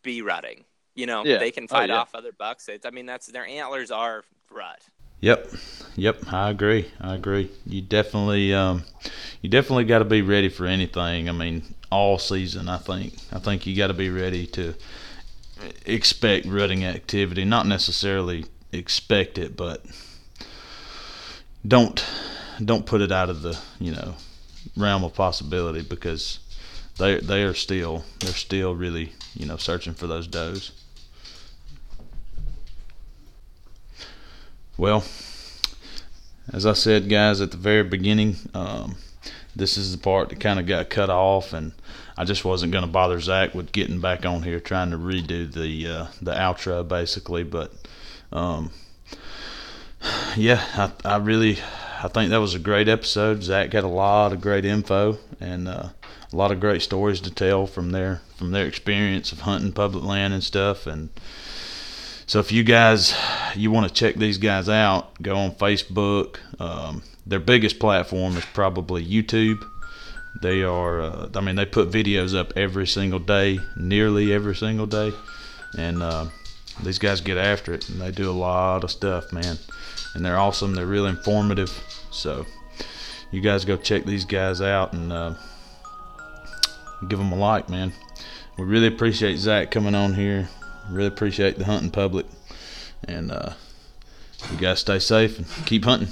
be rutting. You know, yeah. they can oh, fight oh, yeah. off other bucks. It's, I mean, that's their antlers are rut. Yep, yep, I agree. I agree. You definitely, um, you definitely got to be ready for anything. I mean, all season. I think. I think you got to be ready to expect rutting activity. Not necessarily expect it, but don't don't put it out of the you know realm of possibility because they they are still they're still really you know searching for those does. Well, as I said, guys, at the very beginning, um, this is the part that kind of got cut off, and I just wasn't going to bother Zach with getting back on here trying to redo the uh, the outro, basically. But um, yeah, I, I really I think that was a great episode. Zach had a lot of great info and uh, a lot of great stories to tell from their from their experience of hunting public land and stuff, and so if you guys you want to check these guys out, go on Facebook. Um, their biggest platform is probably YouTube. They are, uh, I mean, they put videos up every single day, nearly every single day, and uh, these guys get after it, and they do a lot of stuff, man. And they're awesome. They're real informative. So you guys go check these guys out and uh, give them a like, man. We really appreciate Zach coming on here. Really appreciate the hunting public. And uh, you guys stay safe and keep hunting.